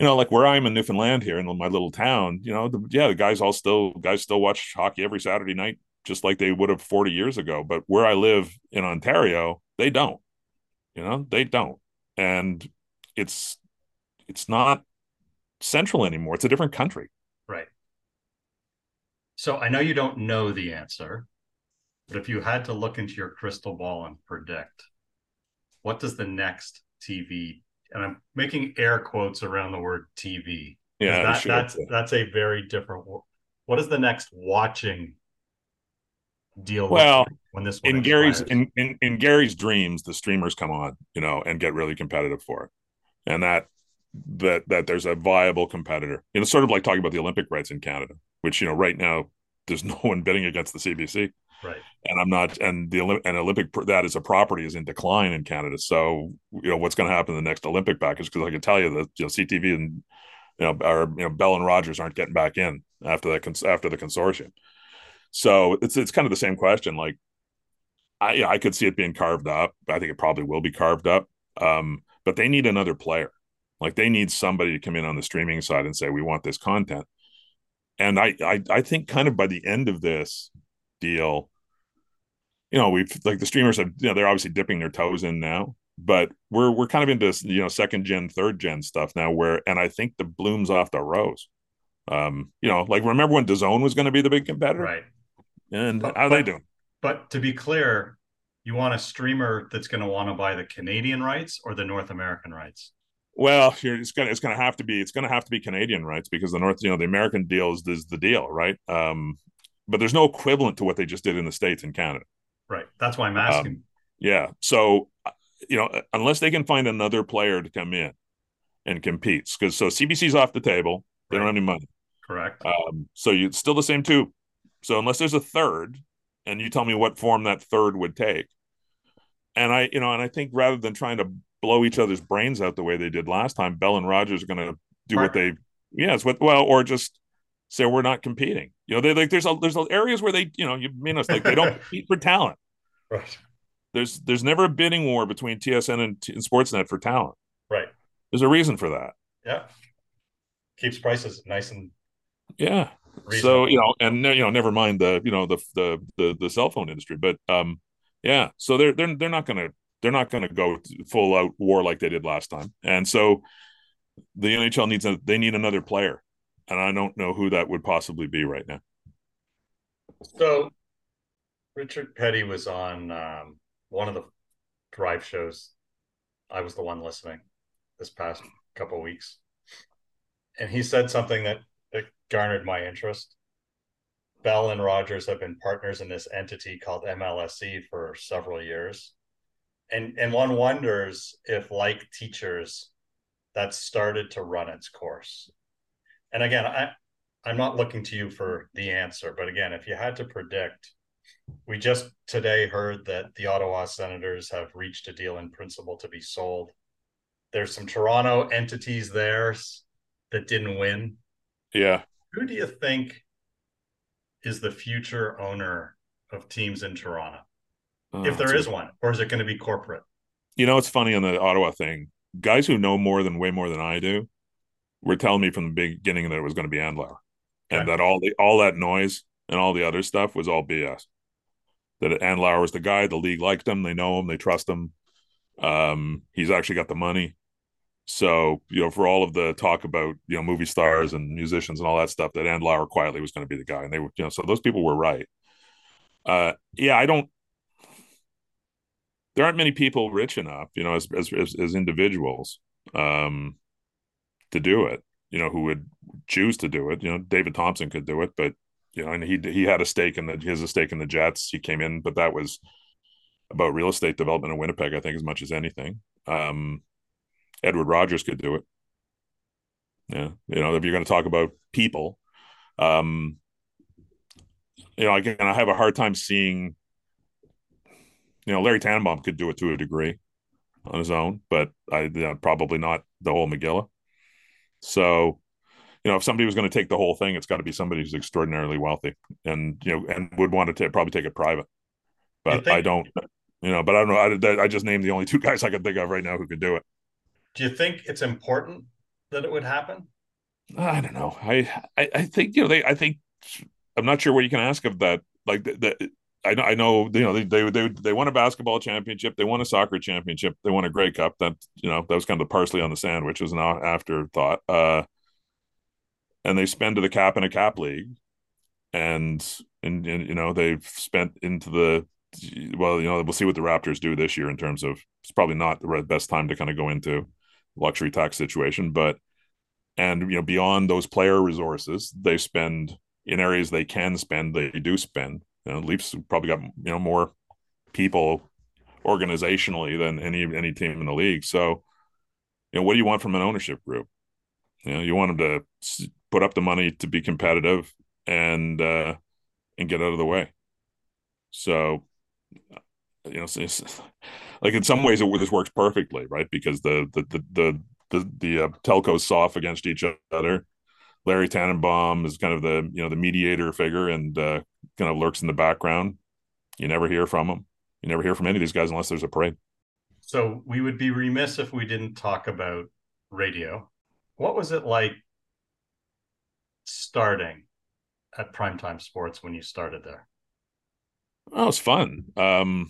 D: you know, like where I'm in Newfoundland here in my little town, you know, the, yeah, the guys all still, guys still watch hockey every Saturday night, just like they would have 40 years ago. But where I live in Ontario, they don't you know, they don't. And it's it's not central anymore. It's a different country.
C: So I know you don't know the answer, but if you had to look into your crystal ball and predict, what does the next TV and I'm making air quotes around the word TV.
D: Yeah,
C: that,
D: sure.
C: that's that's a very different. What is the next watching deal
D: well
C: when this
D: in Gary's in, in, in Gary's dreams, the streamers come on, you know, and get really competitive for it. And that that that there's a viable competitor. You know, sort of like talking about the Olympic rights in Canada, which, you know, right now there's <laughs> no one bidding against the CBC.
C: Right.
D: And I'm not and the and Olympic that is a property is in decline in Canada. So, you know, what's going to happen in the next Olympic package because I can tell you that you know CTV and you know, our you know, Bell and Rogers aren't getting back in after that after the consortium. So it's it's kind of the same question. Like, I I could see it being carved up. I think it probably will be carved up. Um, but they need another player. Like they need somebody to come in on the streaming side and say we want this content. And I I, I think kind of by the end of this deal, you know, we've like the streamers have you know they're obviously dipping their toes in now, but we're we're kind of into you know second gen, third gen stuff now. Where and I think the blooms off the rose. Um, you know, like remember when DAZN was going to be the big competitor,
C: right?
D: And
C: but,
D: how
C: but,
D: they doing?
C: But to be clear, you want a streamer that's going to want to buy the Canadian rights or the North American rights?
D: Well, it's gonna it's gonna have to be it's gonna have to be Canadian rights because the North you know the American deal is, is the deal, right? Um, but there's no equivalent to what they just did in the states and Canada.
C: Right. That's why I'm asking. Um,
D: yeah. So you know, unless they can find another player to come in and compete, because so CBC's off the table, they right. don't have any money.
C: Correct.
D: Um, so you still the same two so unless there's a third, and you tell me what form that third would take, and I, you know, and I think rather than trying to blow each other's brains out the way they did last time, Bell and Rogers are going to do what they, yes, what well, or just say we're not competing. You know, they like there's a, there's areas where they, you know, you mean us like they don't <laughs> compete for talent.
C: Right.
D: There's there's never a bidding war between TSN and, and Sportsnet for talent.
C: Right.
D: There's a reason for that.
C: Yeah. Keeps prices nice and
D: yeah so you know and you know never mind the you know the the the, the cell phone industry but um yeah so they're they're they're not gonna they're not gonna go full out war like they did last time. And so the nhl needs a they need another player. And i don't know who that would possibly be right now.
C: So richard peddie was on um, one of the drive shows. I was the one listening this past couple weeks, and he said something that, that garnered my interest. Bell and Rogers have been partners in this entity called MLSE for several years. And and one wonders if like teachers that started to run its course. And again, I I'm not looking to you for the answer, but again, if you had to predict, we just today heard that the Ottawa Senators have reached a deal in principle to be sold. There's some Toronto entities there that didn't win.
D: Yeah.
C: Who do you think is the future owner of teams in Toronto? Oh, if there is a, one, or is it going to be corporate?
D: You know, it's funny on the Ottawa thing. Guys who know more than way more than I do were telling me from the beginning that it was going to be Andlauer, okay. and that all the all that noise and all the other stuff was all BS. That Andlauer was the guy. The league liked him. They know him. They trust him. Um, he's actually got the money. So, you know, for all of the talk about, you know, movie stars and musicians and all that stuff, that Andlauer quietly was going to be the guy. And they were, you know, so those people were right. Uh, yeah, I don't, there aren't many people rich enough, you know, as, as, as, individuals, um, to do it, you know, who would choose to do it. You know, David Thomson could do it, but, you know, and he, he had a stake in the, he has a stake in the Jets. He came in, but that was about real estate development in Winnipeg, I think, as much as anything. Um, Edward Rogers could do it. Yeah, you know, if you're going to talk about people, um, you know, again, I have a hard time seeing. You know, Larry Tannenbaum could do it to a degree on his own, but I you know, probably not the whole McGilla. So, you know, if somebody was going to take the whole thing, it's got to be somebody who's extraordinarily wealthy and you know and would want to t- probably take it private. But think- I don't, you know, but I don't know. I, I just named the only two <laughs> guys I can think of right now who could do it.
C: Do you think it's important that it would happen?
D: I don't know. I, I, I think you know they. I think I'm not sure what you can ask of that. Like that, I know. I know. You know they, they they they won a basketball championship. They won a soccer championship. They won a Grey Cup. That you know that was kind of the parsley on the sandwich. Was an afterthought. Uh, and they spend to the cap in a cap league, and and, and you know they've spent into the well, you know, we'll see what the Raptors do this year in terms of it's probably not the best time to kind of go into luxury tax situation, but and you know beyond those player resources, they spend in areas they can spend. They do spend. You know, Leafs probably got you know more people organizationally than any any team in the league. So, you know, what do you want from an ownership group? You know, you want them to put up the money to be competitive and uh, and get out of the way. So, you know, it's like in some ways, it this works perfectly, right? Because the the the the the, the uh, telcos soft against each other. Larry Tannenbaum is kind of the you know the mediator figure and uh, kind of lurks in the background. You never hear from him. You never hear from any of these guys unless there's a parade.
C: So we would be remiss if we didn't talk about radio. What was it like starting at Primetime Sports when you started there?
D: Oh, it was fun. Um,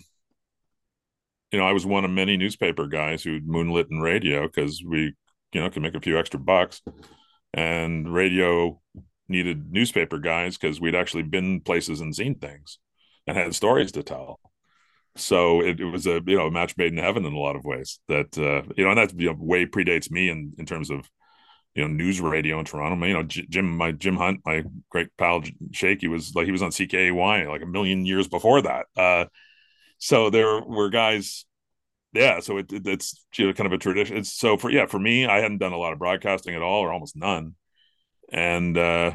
D: you know, I was one of many newspaper guys who moonlit in radio because we, you know, could make a few extra bucks. And radio needed newspaper guys because we'd actually been places and seen things and had stories to tell. So it, it, was a you know a match made in heaven in a lot of ways. That uh, you know, and that you know, way predates me in in terms of you know news radio in Toronto. You know, Jim, my Jim Hunt, my great pal Shake, he was like he was on CKY like a million years before that. Uh, so there were guys, yeah. So it, it, it's you know kind of a tradition. It's so for yeah for me, I hadn't done a lot of broadcasting at all or almost none, and uh,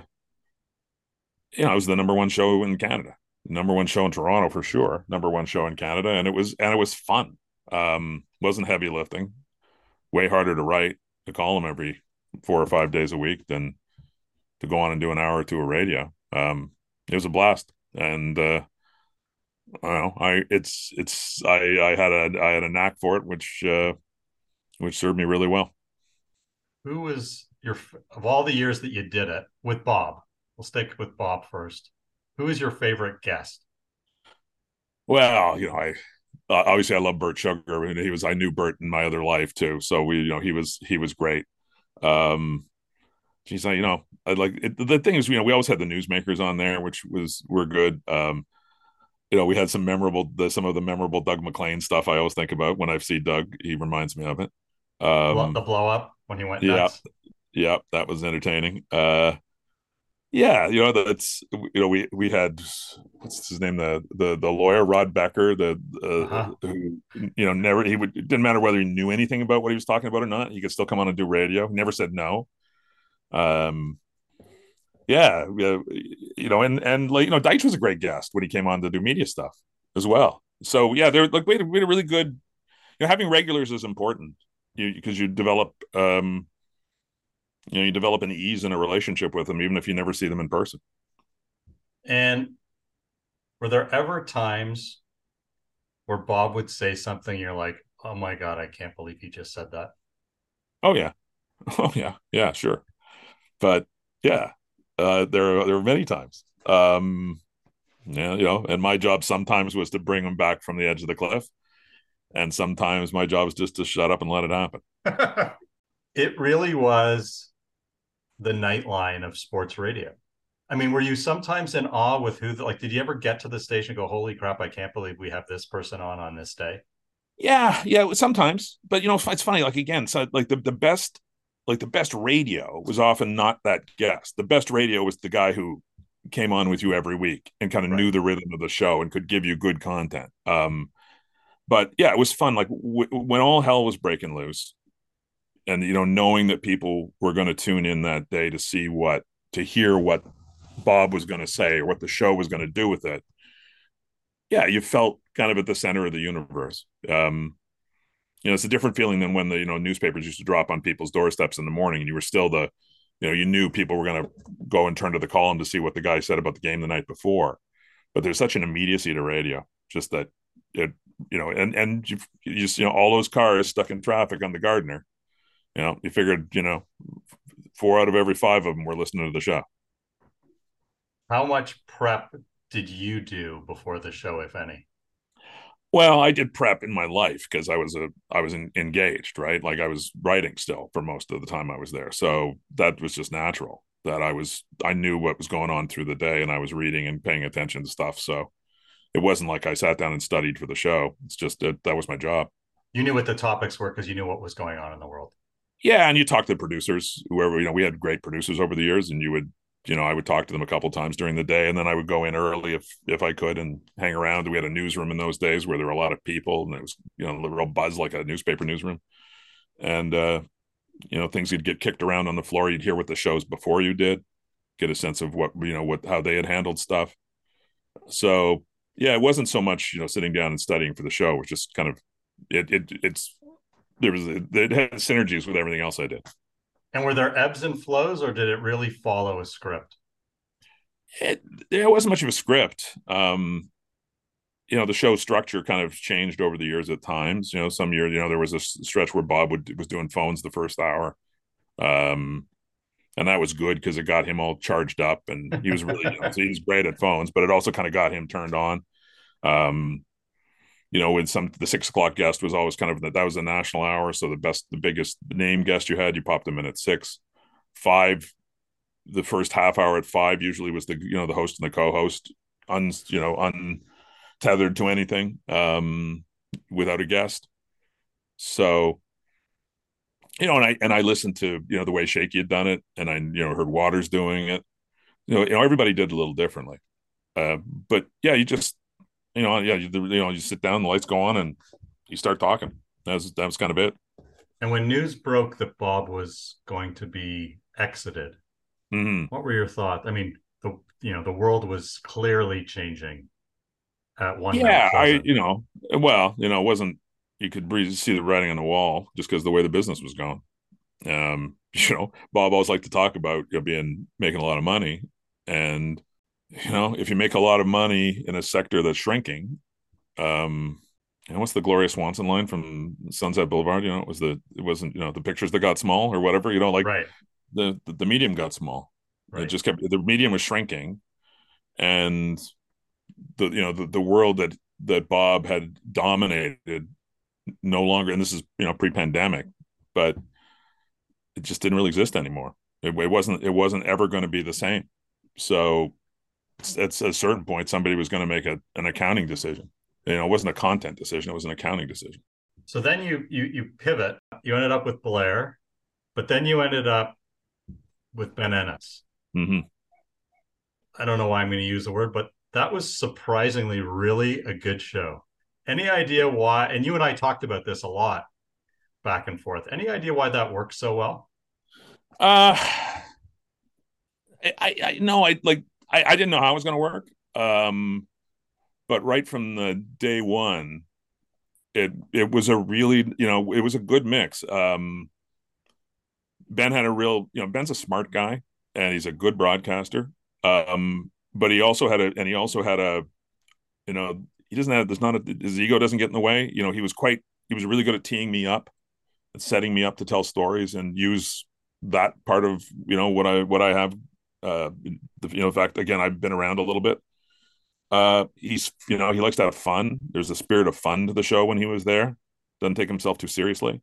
D: you know I was the number one show in Canada, number one show in Toronto for sure, number one show in Canada, and it was and it was fun. Um, wasn't heavy lifting, way harder to write a column every four or five days a week than to go on and do an hour or two of radio. Um, it was a blast, and uh, I know. I it's it's I I had a I had a knack for it, which uh, which served me really well.
C: Who was your of all the years that you did it with Bob? We'll stick with Bob first. Who is your favorite guest?
D: Well, you know, I obviously I love Bert Sugar. and he was I knew Bert in my other life too, so we you know he was he was great. Um, she's like, you know, I like it, the thing is, you know, we always had the newsmakers on there, which was were good. Um, you know, we had some memorable, the, some of the memorable Doug MacLean stuff. I always think about when I see Doug, he reminds me of it.
C: Um, the blow up. when he went
D: yeah,
C: nuts.
D: yeah, that was entertaining. Uh, yeah, you know that's you know we we had what's his name the the the lawyer Rod Becker the uh,
C: Uh-huh.
D: who you know never he would it didn't matter whether he knew anything about what he was talking about or not he could still come on and do radio. He never said no. Um, yeah, you know, and and like you know, Deitsch was a great guest when he came on to do media stuff as well. So yeah, they're like we had, a- we had a really good. You know, having regulars is important because you, develop, um, you know, you develop an ease in a relationship with them, even if you never see them in person.
C: And were there ever times where Bob would say something you're like, "Oh my god, I can't believe he just said that."
D: Oh yeah, <laughs> oh yeah, yeah, sure. But yeah, uh, there there were many times. Um, yeah, you know, and my job sometimes was to bring them back from the edge of the cliff, and sometimes my job is just to shut up and let it happen. <laughs>
C: it really was the nightline of sports radio. I mean, were you sometimes in awe with who? Like, did you ever get to the station and go, "Holy crap! I can't believe we have this person on on this day"?
D: Yeah, yeah, sometimes. But you know, it's funny. Like again, so like the the best, like the best radio was often not that guest. The best radio was the guy who came on with you every week and kind of
C: Right.
D: knew the rhythm of the show and could give you good content. Um, but yeah, it was fun. Like w- when all hell was breaking loose, and you know, knowing that people were going to tune in that day to see what to hear what Bob was going to say or what the show was going to do with it. Yeah, you felt kind of at the center of the universe. Um, you know, it's a different feeling than when the you know newspapers used to drop on people's doorsteps in the morning, and you were still the, you know, you knew people were going to go and turn to the column to see what the guy said about the game the night before. But there's such an immediacy to radio, just that it, you know, and and you, just you know all those cars stuck in traffic on the Gardiner, you know, you figured you know four out of every five of them were listening to the show.
C: How much prep did you do before the show, if any?
D: Well, I did prep in my life because I was a I was in, engaged, right? Like I was writing still for most of the time I was there, so that was just natural. That I was I knew what was going on through the day, and I was reading and paying attention to stuff. So it wasn't like I sat down and studied for the show. It's just that that was my job.
C: You knew what the topics were because you knew what was going on in the world.
D: Yeah, and you talked to producers, whoever you know. We had great producers over the years, and you would you know I would talk to them a couple times during the day, and then I would go in early if if I could and hang around. We had a newsroom in those days where there were a lot of people, and it was you know a real buzz like a newspaper newsroom, and uh, you know things you'd get kicked around on the floor. You'd hear what the shows before you did, get a sense of what you know what how they had handled stuff. So yeah, it wasn't so much you know sitting down and studying for the show, which just kind of it it it's there was it had synergies with everything else I did.
C: And were there ebbs and flows, or did it really follow a script?
D: it there wasn't much of a script. Um, you know, the show structure kind of changed over the years at times. You know, some years, you know, there was a stretch where Bob would was doing phones the first hour. Um, and that was good because it got him all charged up and he was really you know, he was great at phones, but it also kind of got him turned on. Um, you know, with some the six o'clock guest was always kind of that that was a national hour, so the best, the biggest name guest you had, you popped them in at six, five. The first half hour at five usually was the you know the host and the co-host, un you know untethered to anything, um, without a guest. So, you know, and I and I listened to you know the way Shaky had done it, and I you know heard Waters doing it. You know, you know everybody did a little differently, uh, but yeah, you just you know, yeah, you, you know, you sit down, the lights go on, and you start talking. That was that was kind of it.
C: And when news broke that Bob was going to be exited,
D: hmm
C: what were your thoughts? I mean, the you know the world was clearly changing at one.
D: Yeah, I you know, well, you know, it wasn't you could see the writing on the wall just because the way the business was going. Um, <laughs> you know, Bob always liked to talk about you know, being making a lot of money, and you know, if you make a lot of money in a sector that's shrinking, um, and what's the Gloria Swanson line from Sunset Boulevard? You know, it was the it wasn't you know the pictures that got small or whatever. You know, like
C: right,
D: the the, the medium got small. It just kept the medium was shrinking, and the you know the, the world that that Bob had dominated no longer, and this is you know pre-pandemic, but it just didn't really exist anymore. It, it wasn't it wasn't ever going to be the same. So at a certain point, somebody was going to make a, an accounting decision. You know, it wasn't a content decision; it was an accounting decision.
C: So then you you you pivot. You ended up with Blair, But then you ended up with Ben Ennis.
D: hmm
C: I don't know why I'm going to use the word, but that was surprisingly really a good show. Any idea why? And you and I talked about this a lot back and forth. Any idea why that works so well?
D: Uh, I, I know I like I, I didn't know how it was going to work. Um, but right from the day one, it it was a really you know it was a good mix. Um, Ben had a real you know Ben's a smart guy and he's a good broadcaster. Um, but he also had a and he also had a you know he doesn't have there's not a his ego doesn't get in the way. You know he was quite he was really good at teeing me up, and setting me up to tell stories and use that part of you know what I what I have. Uh, you know, in fact, again, I've been around a little bit. Uh, he's you know he likes to have fun. There's a spirit of fun to the show when he was there. Doesn't take himself too seriously.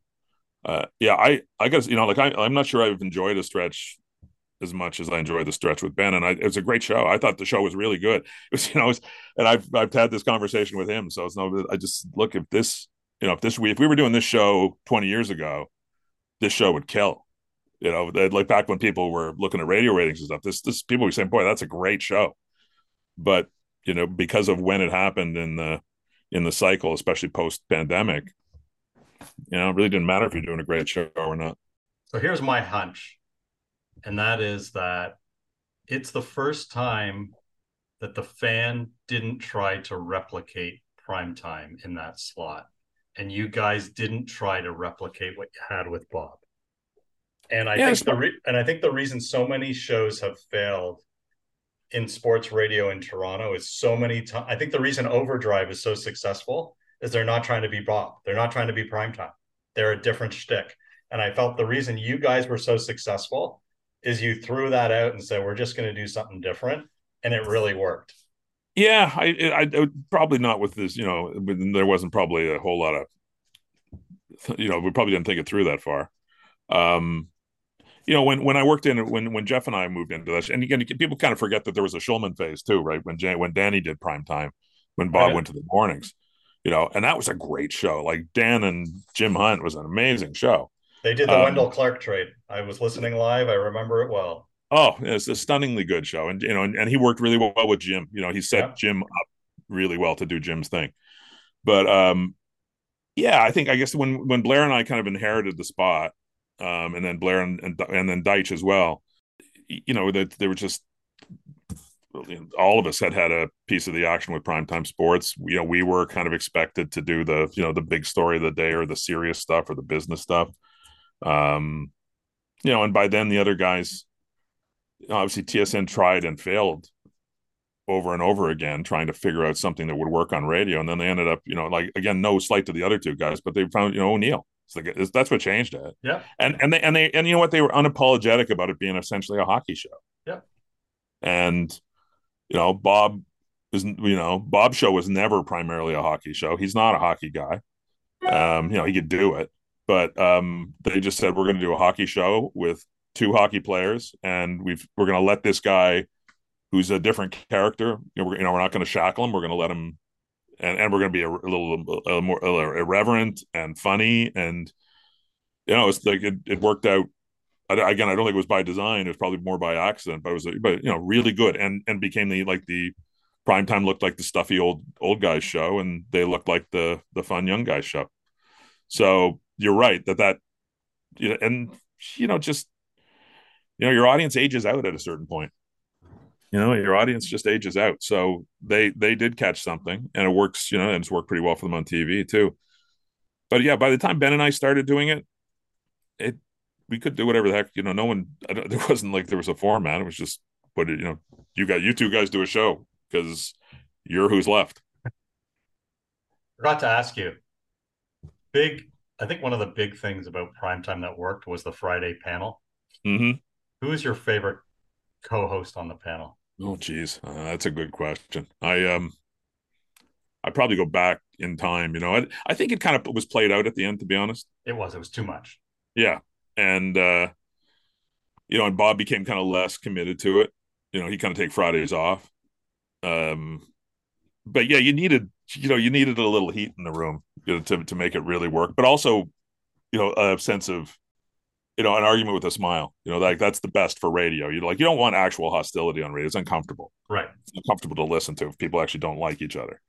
D: Uh, yeah, I I guess you know like I, I'm not sure I've enjoyed a stretch as much as I enjoyed the stretch with Ben, and I, it was a great show. I thought the show was really good. <laughs> It was you know, was, and I've I've had this conversation with him, so it's no. I just look if this you know if this we if we were doing this show 20 years ago, this show would kill. You know, like back when people were looking at radio ratings and stuff. This this people were saying, "Boy, that's a great show," but you know because of when it happened in the in the cycle, especially post pandemic, you know, it really didn't matter if you're doing a great show or not.
C: So here's my hunch, and that is that it's the first time that the fan didn't try to replicate prime time in that slot, and you guys didn't try to replicate what you had with Bob. And I
D: Yeah,
C: think the re- and I think the reason so many shows have failed in sports radio in Toronto is so many times. I think the reason Overdrive is so successful is they're not trying to be Bob. They're not trying to be primetime. They're a different shtick. And I felt the reason you guys were so successful is you threw that out and said, we're just going to do something different. And it really worked.
D: Yeah, I, I, I probably not with this. You know, there wasn't probably a whole lot of, you know, we probably didn't think it through that far. Um, you know, when when I worked in when when Jeff and I moved into this, and again, people kind of forget that there was a Shulman phase too, right? When Jan, when Danny did prime time, when Bob
C: Right.
D: went to the mornings, you know, and that was a great show. Like Dan and Jim Hunt was an amazing show.
C: They did the
D: Um,
C: Wendell Clark trade. I was listening live. I remember it well.
D: Oh, it's a stunningly good show, and you know, and, and he worked really well with Jim. You know, he set
C: Yeah.
D: Jim up really well to do Jim's thing. But um, yeah, I think I guess when when Blair and I kind of inherited the spot, um, and then Blair and and, and then Deitsch as well, you know, that they were just all of us had had a piece of the action with primetime sports. You know, we were kind of expected to do the you know the big story of the day or the serious stuff or the business stuff. Um, you know, and by then the other guys obviously TSN tried and failed over and over again trying to figure out something that would work on radio and then they ended up you know like again no slight to the other two guys but they found you know O'Neill it's that's what changed it.
C: Yeah.
D: and and they and they and you know what? They were unapologetic about it being essentially a hockey show.
C: Yeah.
D: and you know Bob is you know Bob show was never primarily a hockey show. He's not a hockey guy. Um you know he could do it. But um they just said we're going to do a hockey show with two hockey players and we've we're going to let this guy who's a different character you know we're, you know, we're not going to shackle him. We're going to let him and, and we're going to be a, a little a, more irreverent and funny and you know it's like it, it worked out. I, again i don't think it was by design. It was probably more by accident but it was but you know really good and and became the like the prime time looked like the stuffy old old guys show and they looked like the the fun young guys show. So you're right that that you know and you know just you know your audience ages out at a certain point you know your audience just ages out so they they did catch something and it works you know and it's worked pretty well for them on tv too but yeah by the time ben and i started doing it it we could do whatever the heck you know no one <laughs> I there wasn't like there was a format it was just put it you know you got you two guys do a show because you're who's left
C: Forgot to ask you. Big, I think one of the big things about primetime that worked was the Friday panel.
D: mm-hmm.
C: Who is your favorite co-host on the panel?
D: Oh, geez, uh, that's a good question. I um, I probably go back in time. You know, I, I think it kind of was played out at the end, to be honest.
C: It was. It was too much.
D: Yeah, and uh, you know, and Bob became kind of less committed to it. You know, he kind of take Fridays off. Um, but yeah, you needed, you know, you needed a little heat in the room you know, to to make it really work. But also, you know, a sense of you know, an argument with a smile. You know, like that's the best for radio. You like you don't want actual hostility on radio. It's uncomfortable.
C: Right.
D: It's uncomfortable to listen to if people actually don't like each other.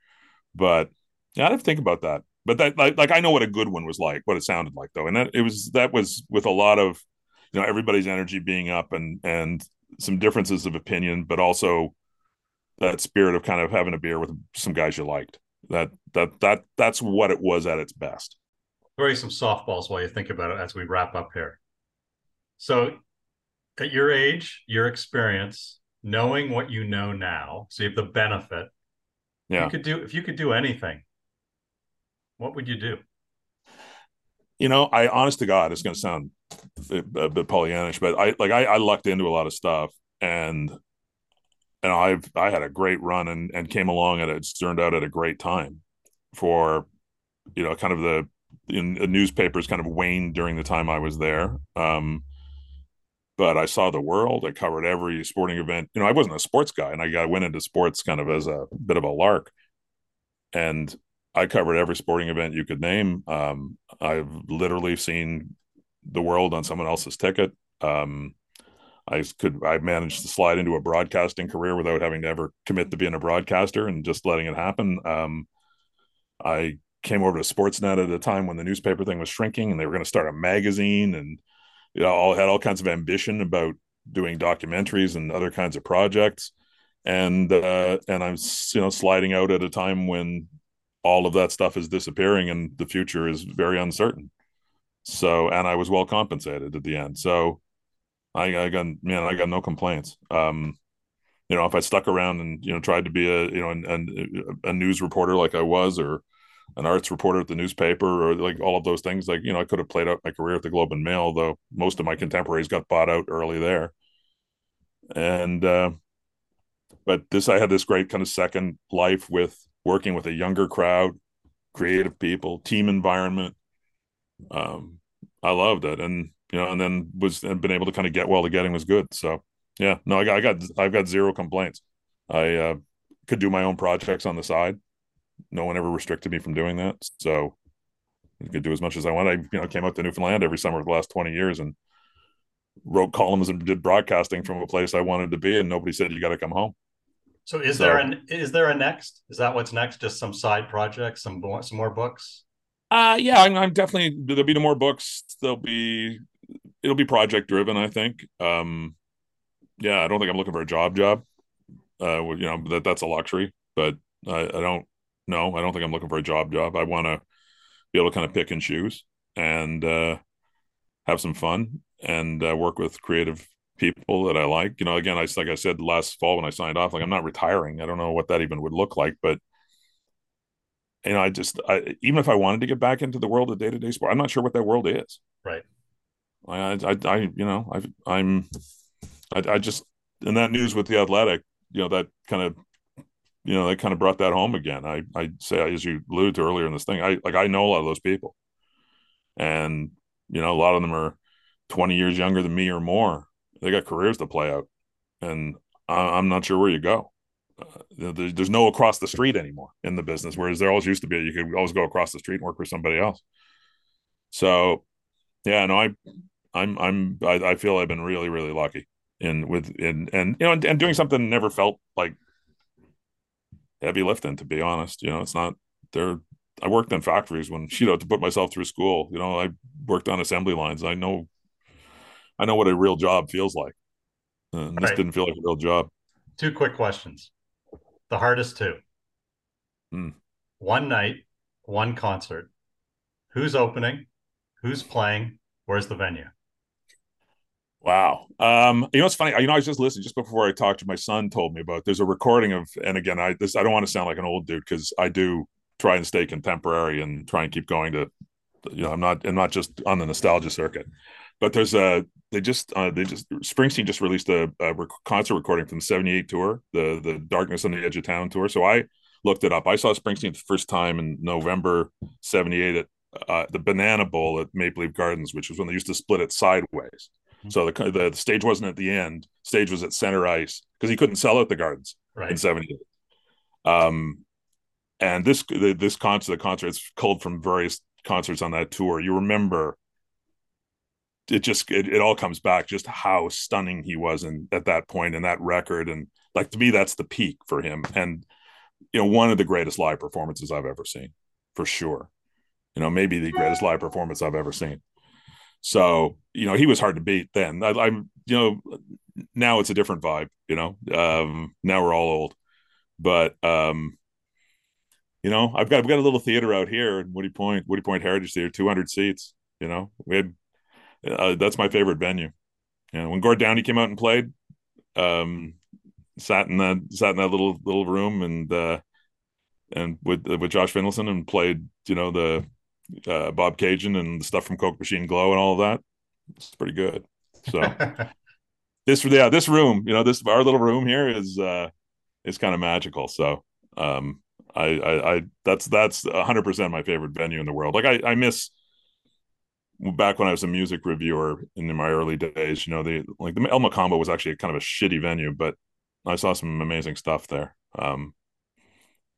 D: But yeah, I have to think about that. But that like, like I know what a good one was like, what it sounded like though. And that it was that was with a lot of you know everybody's energy being up and and some differences of opinion, but also that spirit of kind of having a beer with some guys you liked. That that that that's what it was at its best.
C: Throw you some softballs while you think about it as we wrap up here. So, at your age, your experience, knowing what you know now, so you have the benefit.
D: Yeah.
C: You could do if you could do anything. What would you do?
D: You know, I honest to God, it's going to sound a, bit Pollyannish, but I like I, I lucked into a lot of stuff, and and I've I had a great run and and came along and it's turned out at a great time for you know kind of the in the newspapers kind of waned during the time I was there. Um, but I saw the world. I covered every sporting event. You know, I wasn't a sports guy, and I got went into sports kind of as a bit of a lark. And I covered every sporting event you could name. Um, I've literally seen the world on someone else's ticket. Um, I could I managed to slide into a broadcasting career without having to ever commit to being a broadcaster and just letting it happen. Um, I came over to Sportsnet at a time when the newspaper thing was shrinking, and they were going to start a magazine, and you know, all had all kinds of ambition about doing documentaries and other kinds of projects. And uh, and I'm you know sliding out at a time when all of that stuff is disappearing and the future is very uncertain. So and I was well compensated at the end. So I, I got man, I got no complaints. Um, you know, if I stuck around and you know tried to be a you know an, an, a news reporter like I was, or an arts reporter at the newspaper or like all of those things. Like, you know, I could have played out my career at the Globe and Mail, though most of my contemporaries got bought out early there. And, uh, but this, I had this great kind of second life with working with a younger crowd, creative people, team environment. Um, I loved it. And, you know, and then was and been able to kind of get well, the getting was good. So, yeah, no, I got, I got, I've got zero complaints. I, uh, could do my own projects on the side no one ever restricted me from doing that. So I could do as much as I want. I, you know, came out to Newfoundland every summer for the last 20 years and wrote columns and did broadcasting from a place I wanted to be. And nobody said, you got to come home.
C: So is so, there an, is there a next, is that what's next? Just some side projects, some, some more books?
D: Uh, yeah, I'm, I'm definitely, there'll be no more books. There'll be, it'll be project driven, I think. Um, yeah, I don't think I'm looking for a job job. Uh, you know, that that's a luxury, but I, I don't, no, I don't think I'm looking for a job job. I want to be able to kind of pick and choose and uh, have some fun and uh, work with creative people that I like. You know, again, I like I said last fall when I signed off, like I'm not retiring. I don't know what that even would look like, but you know, I just I, even if I wanted to get back into the world of day to day sport, I'm not sure what that world is.
C: Right.
D: I, I, I you know, I, I'm, I, I just in that news with the athletic, you know, that kind of you know, they kind of brought that home again. I I say as you alluded to earlier in this thing, I like I know a lot of those people, and you know, a lot of them are twenty years younger than me or more. They got careers to play out, and I, am not sure where you go. Uh, there's, there's no across the street anymore in the business, whereas there always used to be. You could always go across the street and work for somebody else. So, yeah, no, I, I'm, I'm, I, I feel I've been really, really lucky in with in and you know and, and doing something never felt like heavy lifting, to be honest. You know, it's not there. I worked in factories when <laughs> you know to put myself through school. You know, I worked on assembly lines. I know, I know what a real job feels like. And this right. didn't feel like a real job.
C: Two quick questions. The hardest two.
D: Hmm.
C: One night, one concert. Who's opening? Who's playing? Where's the venue?
D: Wow. Um, you know, it's funny. You know, I was just listening just before I talked to my son. Told me about. There's a recording of, and again, I this I don't want to sound like an old dude because I do try and stay contemporary and try and keep going to, you know, I'm not I'm not just on the nostalgia circuit, but there's a they just uh, they just Springsteen just released a, a rec- concert recording from the '78 tour, the the Darkness on the Edge of Town tour. So I looked it up. I saw Springsteen the first time in November '78 at uh, the Banana Bowl at Maple Leaf Gardens, which was when they used to split it sideways. So the, the, the stage wasn't at the end; stage was at center ice because he couldn't sell out the gardens
C: right.
D: in '78. Um, and this the, this concert, the concert, it's culled from various concerts on that tour. You remember it just it, it all comes back just how stunning he was in at that point and that record and like to me that's the peak for him and you know one of the greatest live performances I've ever seen for sure you know maybe the greatest live performance I've ever seen so you know he was hard to beat then. I, I'm you know now it's a different vibe you know um now we're all old. But um you know I've got I've got a little theater out here in Woody Point Woody Point Heritage Theater 200 seats you know. We had uh, that's my favorite venue. You know, when Gord Downie came out and played, um, sat in that sat in that little little room and uh, and with with Josh Finlayson and played, you know, the uh, Bobcaygeon and the stuff from Coke Machine Glow and all of that. It's pretty good. So <laughs> this yeah, this room, you know, this our little room here is uh is kind of magical. So um I I, I that's that's hundred percent my favorite venue in the world. Like I I miss back when I was a music reviewer in my early days, you know, the like the El Mocambo was actually kind of a shitty venue, but I saw some amazing stuff there. Um,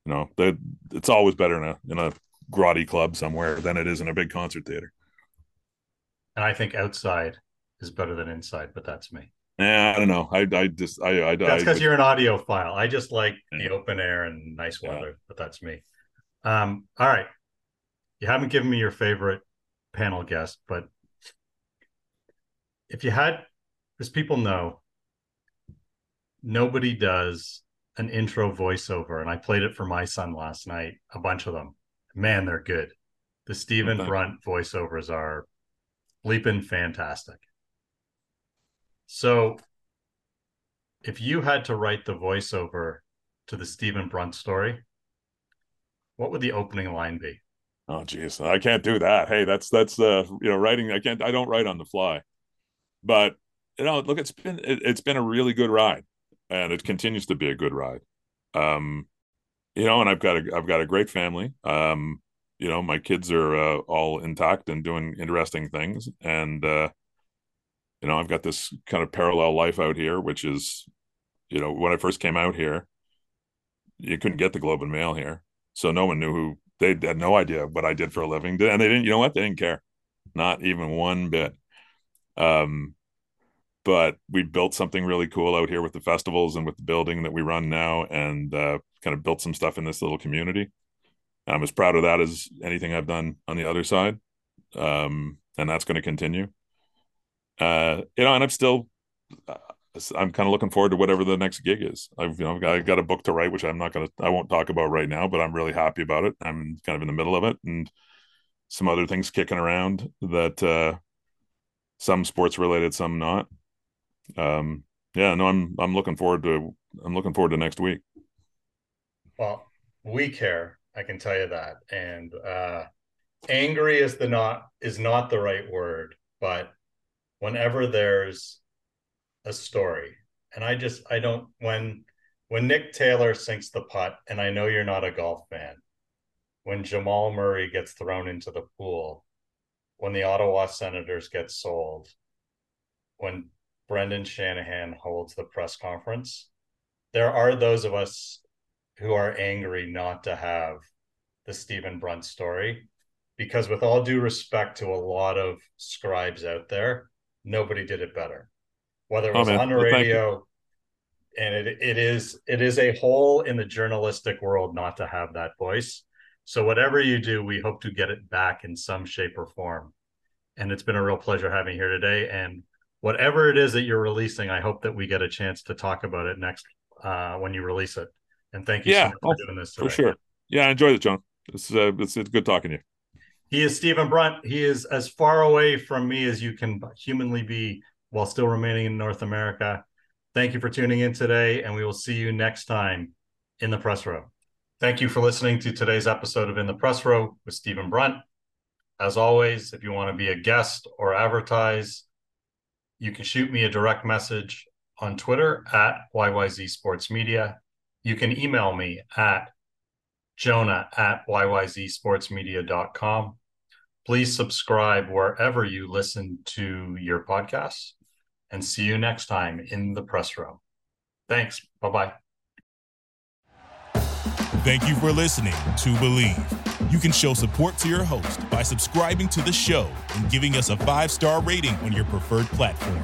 D: you know, the, it's always better in a in a grotty club somewhere than it is in a big concert theater.
C: And I think outside is better than inside, but that's me.
D: Yeah, I don't know. I I just I I
C: that's because you're an audiophile. I just like yeah. the open air and nice weather, yeah. but that's me. Um, all right. You haven't given me your favorite panel guest, but if you had, as people know, nobody does an intro voiceover, and I played it for my son last night, a bunch of them. Man, they're good. The Stephen okay. Brunt voiceovers are leaping fantastic. So, if you had to write the voiceover to the Stephen Brunt story, what would the opening line be?
D: Oh geez, I can't do that. Hey, that's that's uh you know writing. I can't. I don't write on the fly. But you know, look, it's been it, has been a really good ride, and it continues to be a good ride. Um, you know, and I've got a I've got a great family. Um, you know, my kids are uh, all intact and doing interesting things, and uh, you know, I've got this kind of parallel life out here, which is, you know, when I first came out here, you couldn't get the Globe and Mail here, so no one knew who they had no idea what I did for a living, and they didn't. You know what? They didn't care, not even one bit. Um, but we built something really cool out here with the festivals and with the building that we run now, and uh, kind of built some stuff in this little community. I'm as proud of that as anything I've done on the other side, um, and that's going to continue. Uh, you know, and I'm still uh, I'm kind of looking forward to whatever the next gig is. I've you know I've got a book to write, which I'm not gonna I won't talk about right now, but I'm really happy about it. I'm kind of in the middle of it, and some other things kicking around that uh, some sports related, some not. Um, yeah, no, I'm I'm looking forward to I'm looking forward to next week.
C: Well, we care, I can tell you that, and uh, angry is the not is not the right word, but whenever there's a story. And I just I don't when when Nick Taylor sinks the putt, and I know you're not a golf fan, when Jamal Murray gets thrown into the pool, when the Ottawa Senators get sold, when Brendan Shanahan holds the press conference, there are those of us who are angry not to have the Stephen Brunt story. Because, with all due respect to a lot of scribes out there, nobody did it better. Whether it was oh, on the radio and it, it is it is a hole in the journalistic world not to have that voice. So whatever you do we hope to get it back in some shape or form. And it's been a real pleasure having you here today. And whatever it is that you're releasing i hope that we get a chance to talk about it next uh, when you release it and thank you
D: yeah, so for oh, doing this today. for sure yeah i enjoyed it john it's, uh, it's, it's good talking to you
C: he is Stephen Brunt. He is as far away from me as you can humanly be while still remaining in North America. Thank you for tuning in today, and we will see you next time in the press row. Thank you for listening to today's episode of In the Press Row with Stephen Brunt. As always, if you want to be a guest or advertise, you can shoot me a direct message on Twitter at YYZ Sports Media. You can email me at jonah at yyzsportsmedia.com. Please subscribe wherever you listen to your podcasts and see you next time in the press room. Thanks. Bye bye.
A: Thank you for listening to Bleav. You can show support to your host by subscribing to the show and giving us a five star rating on your preferred platform.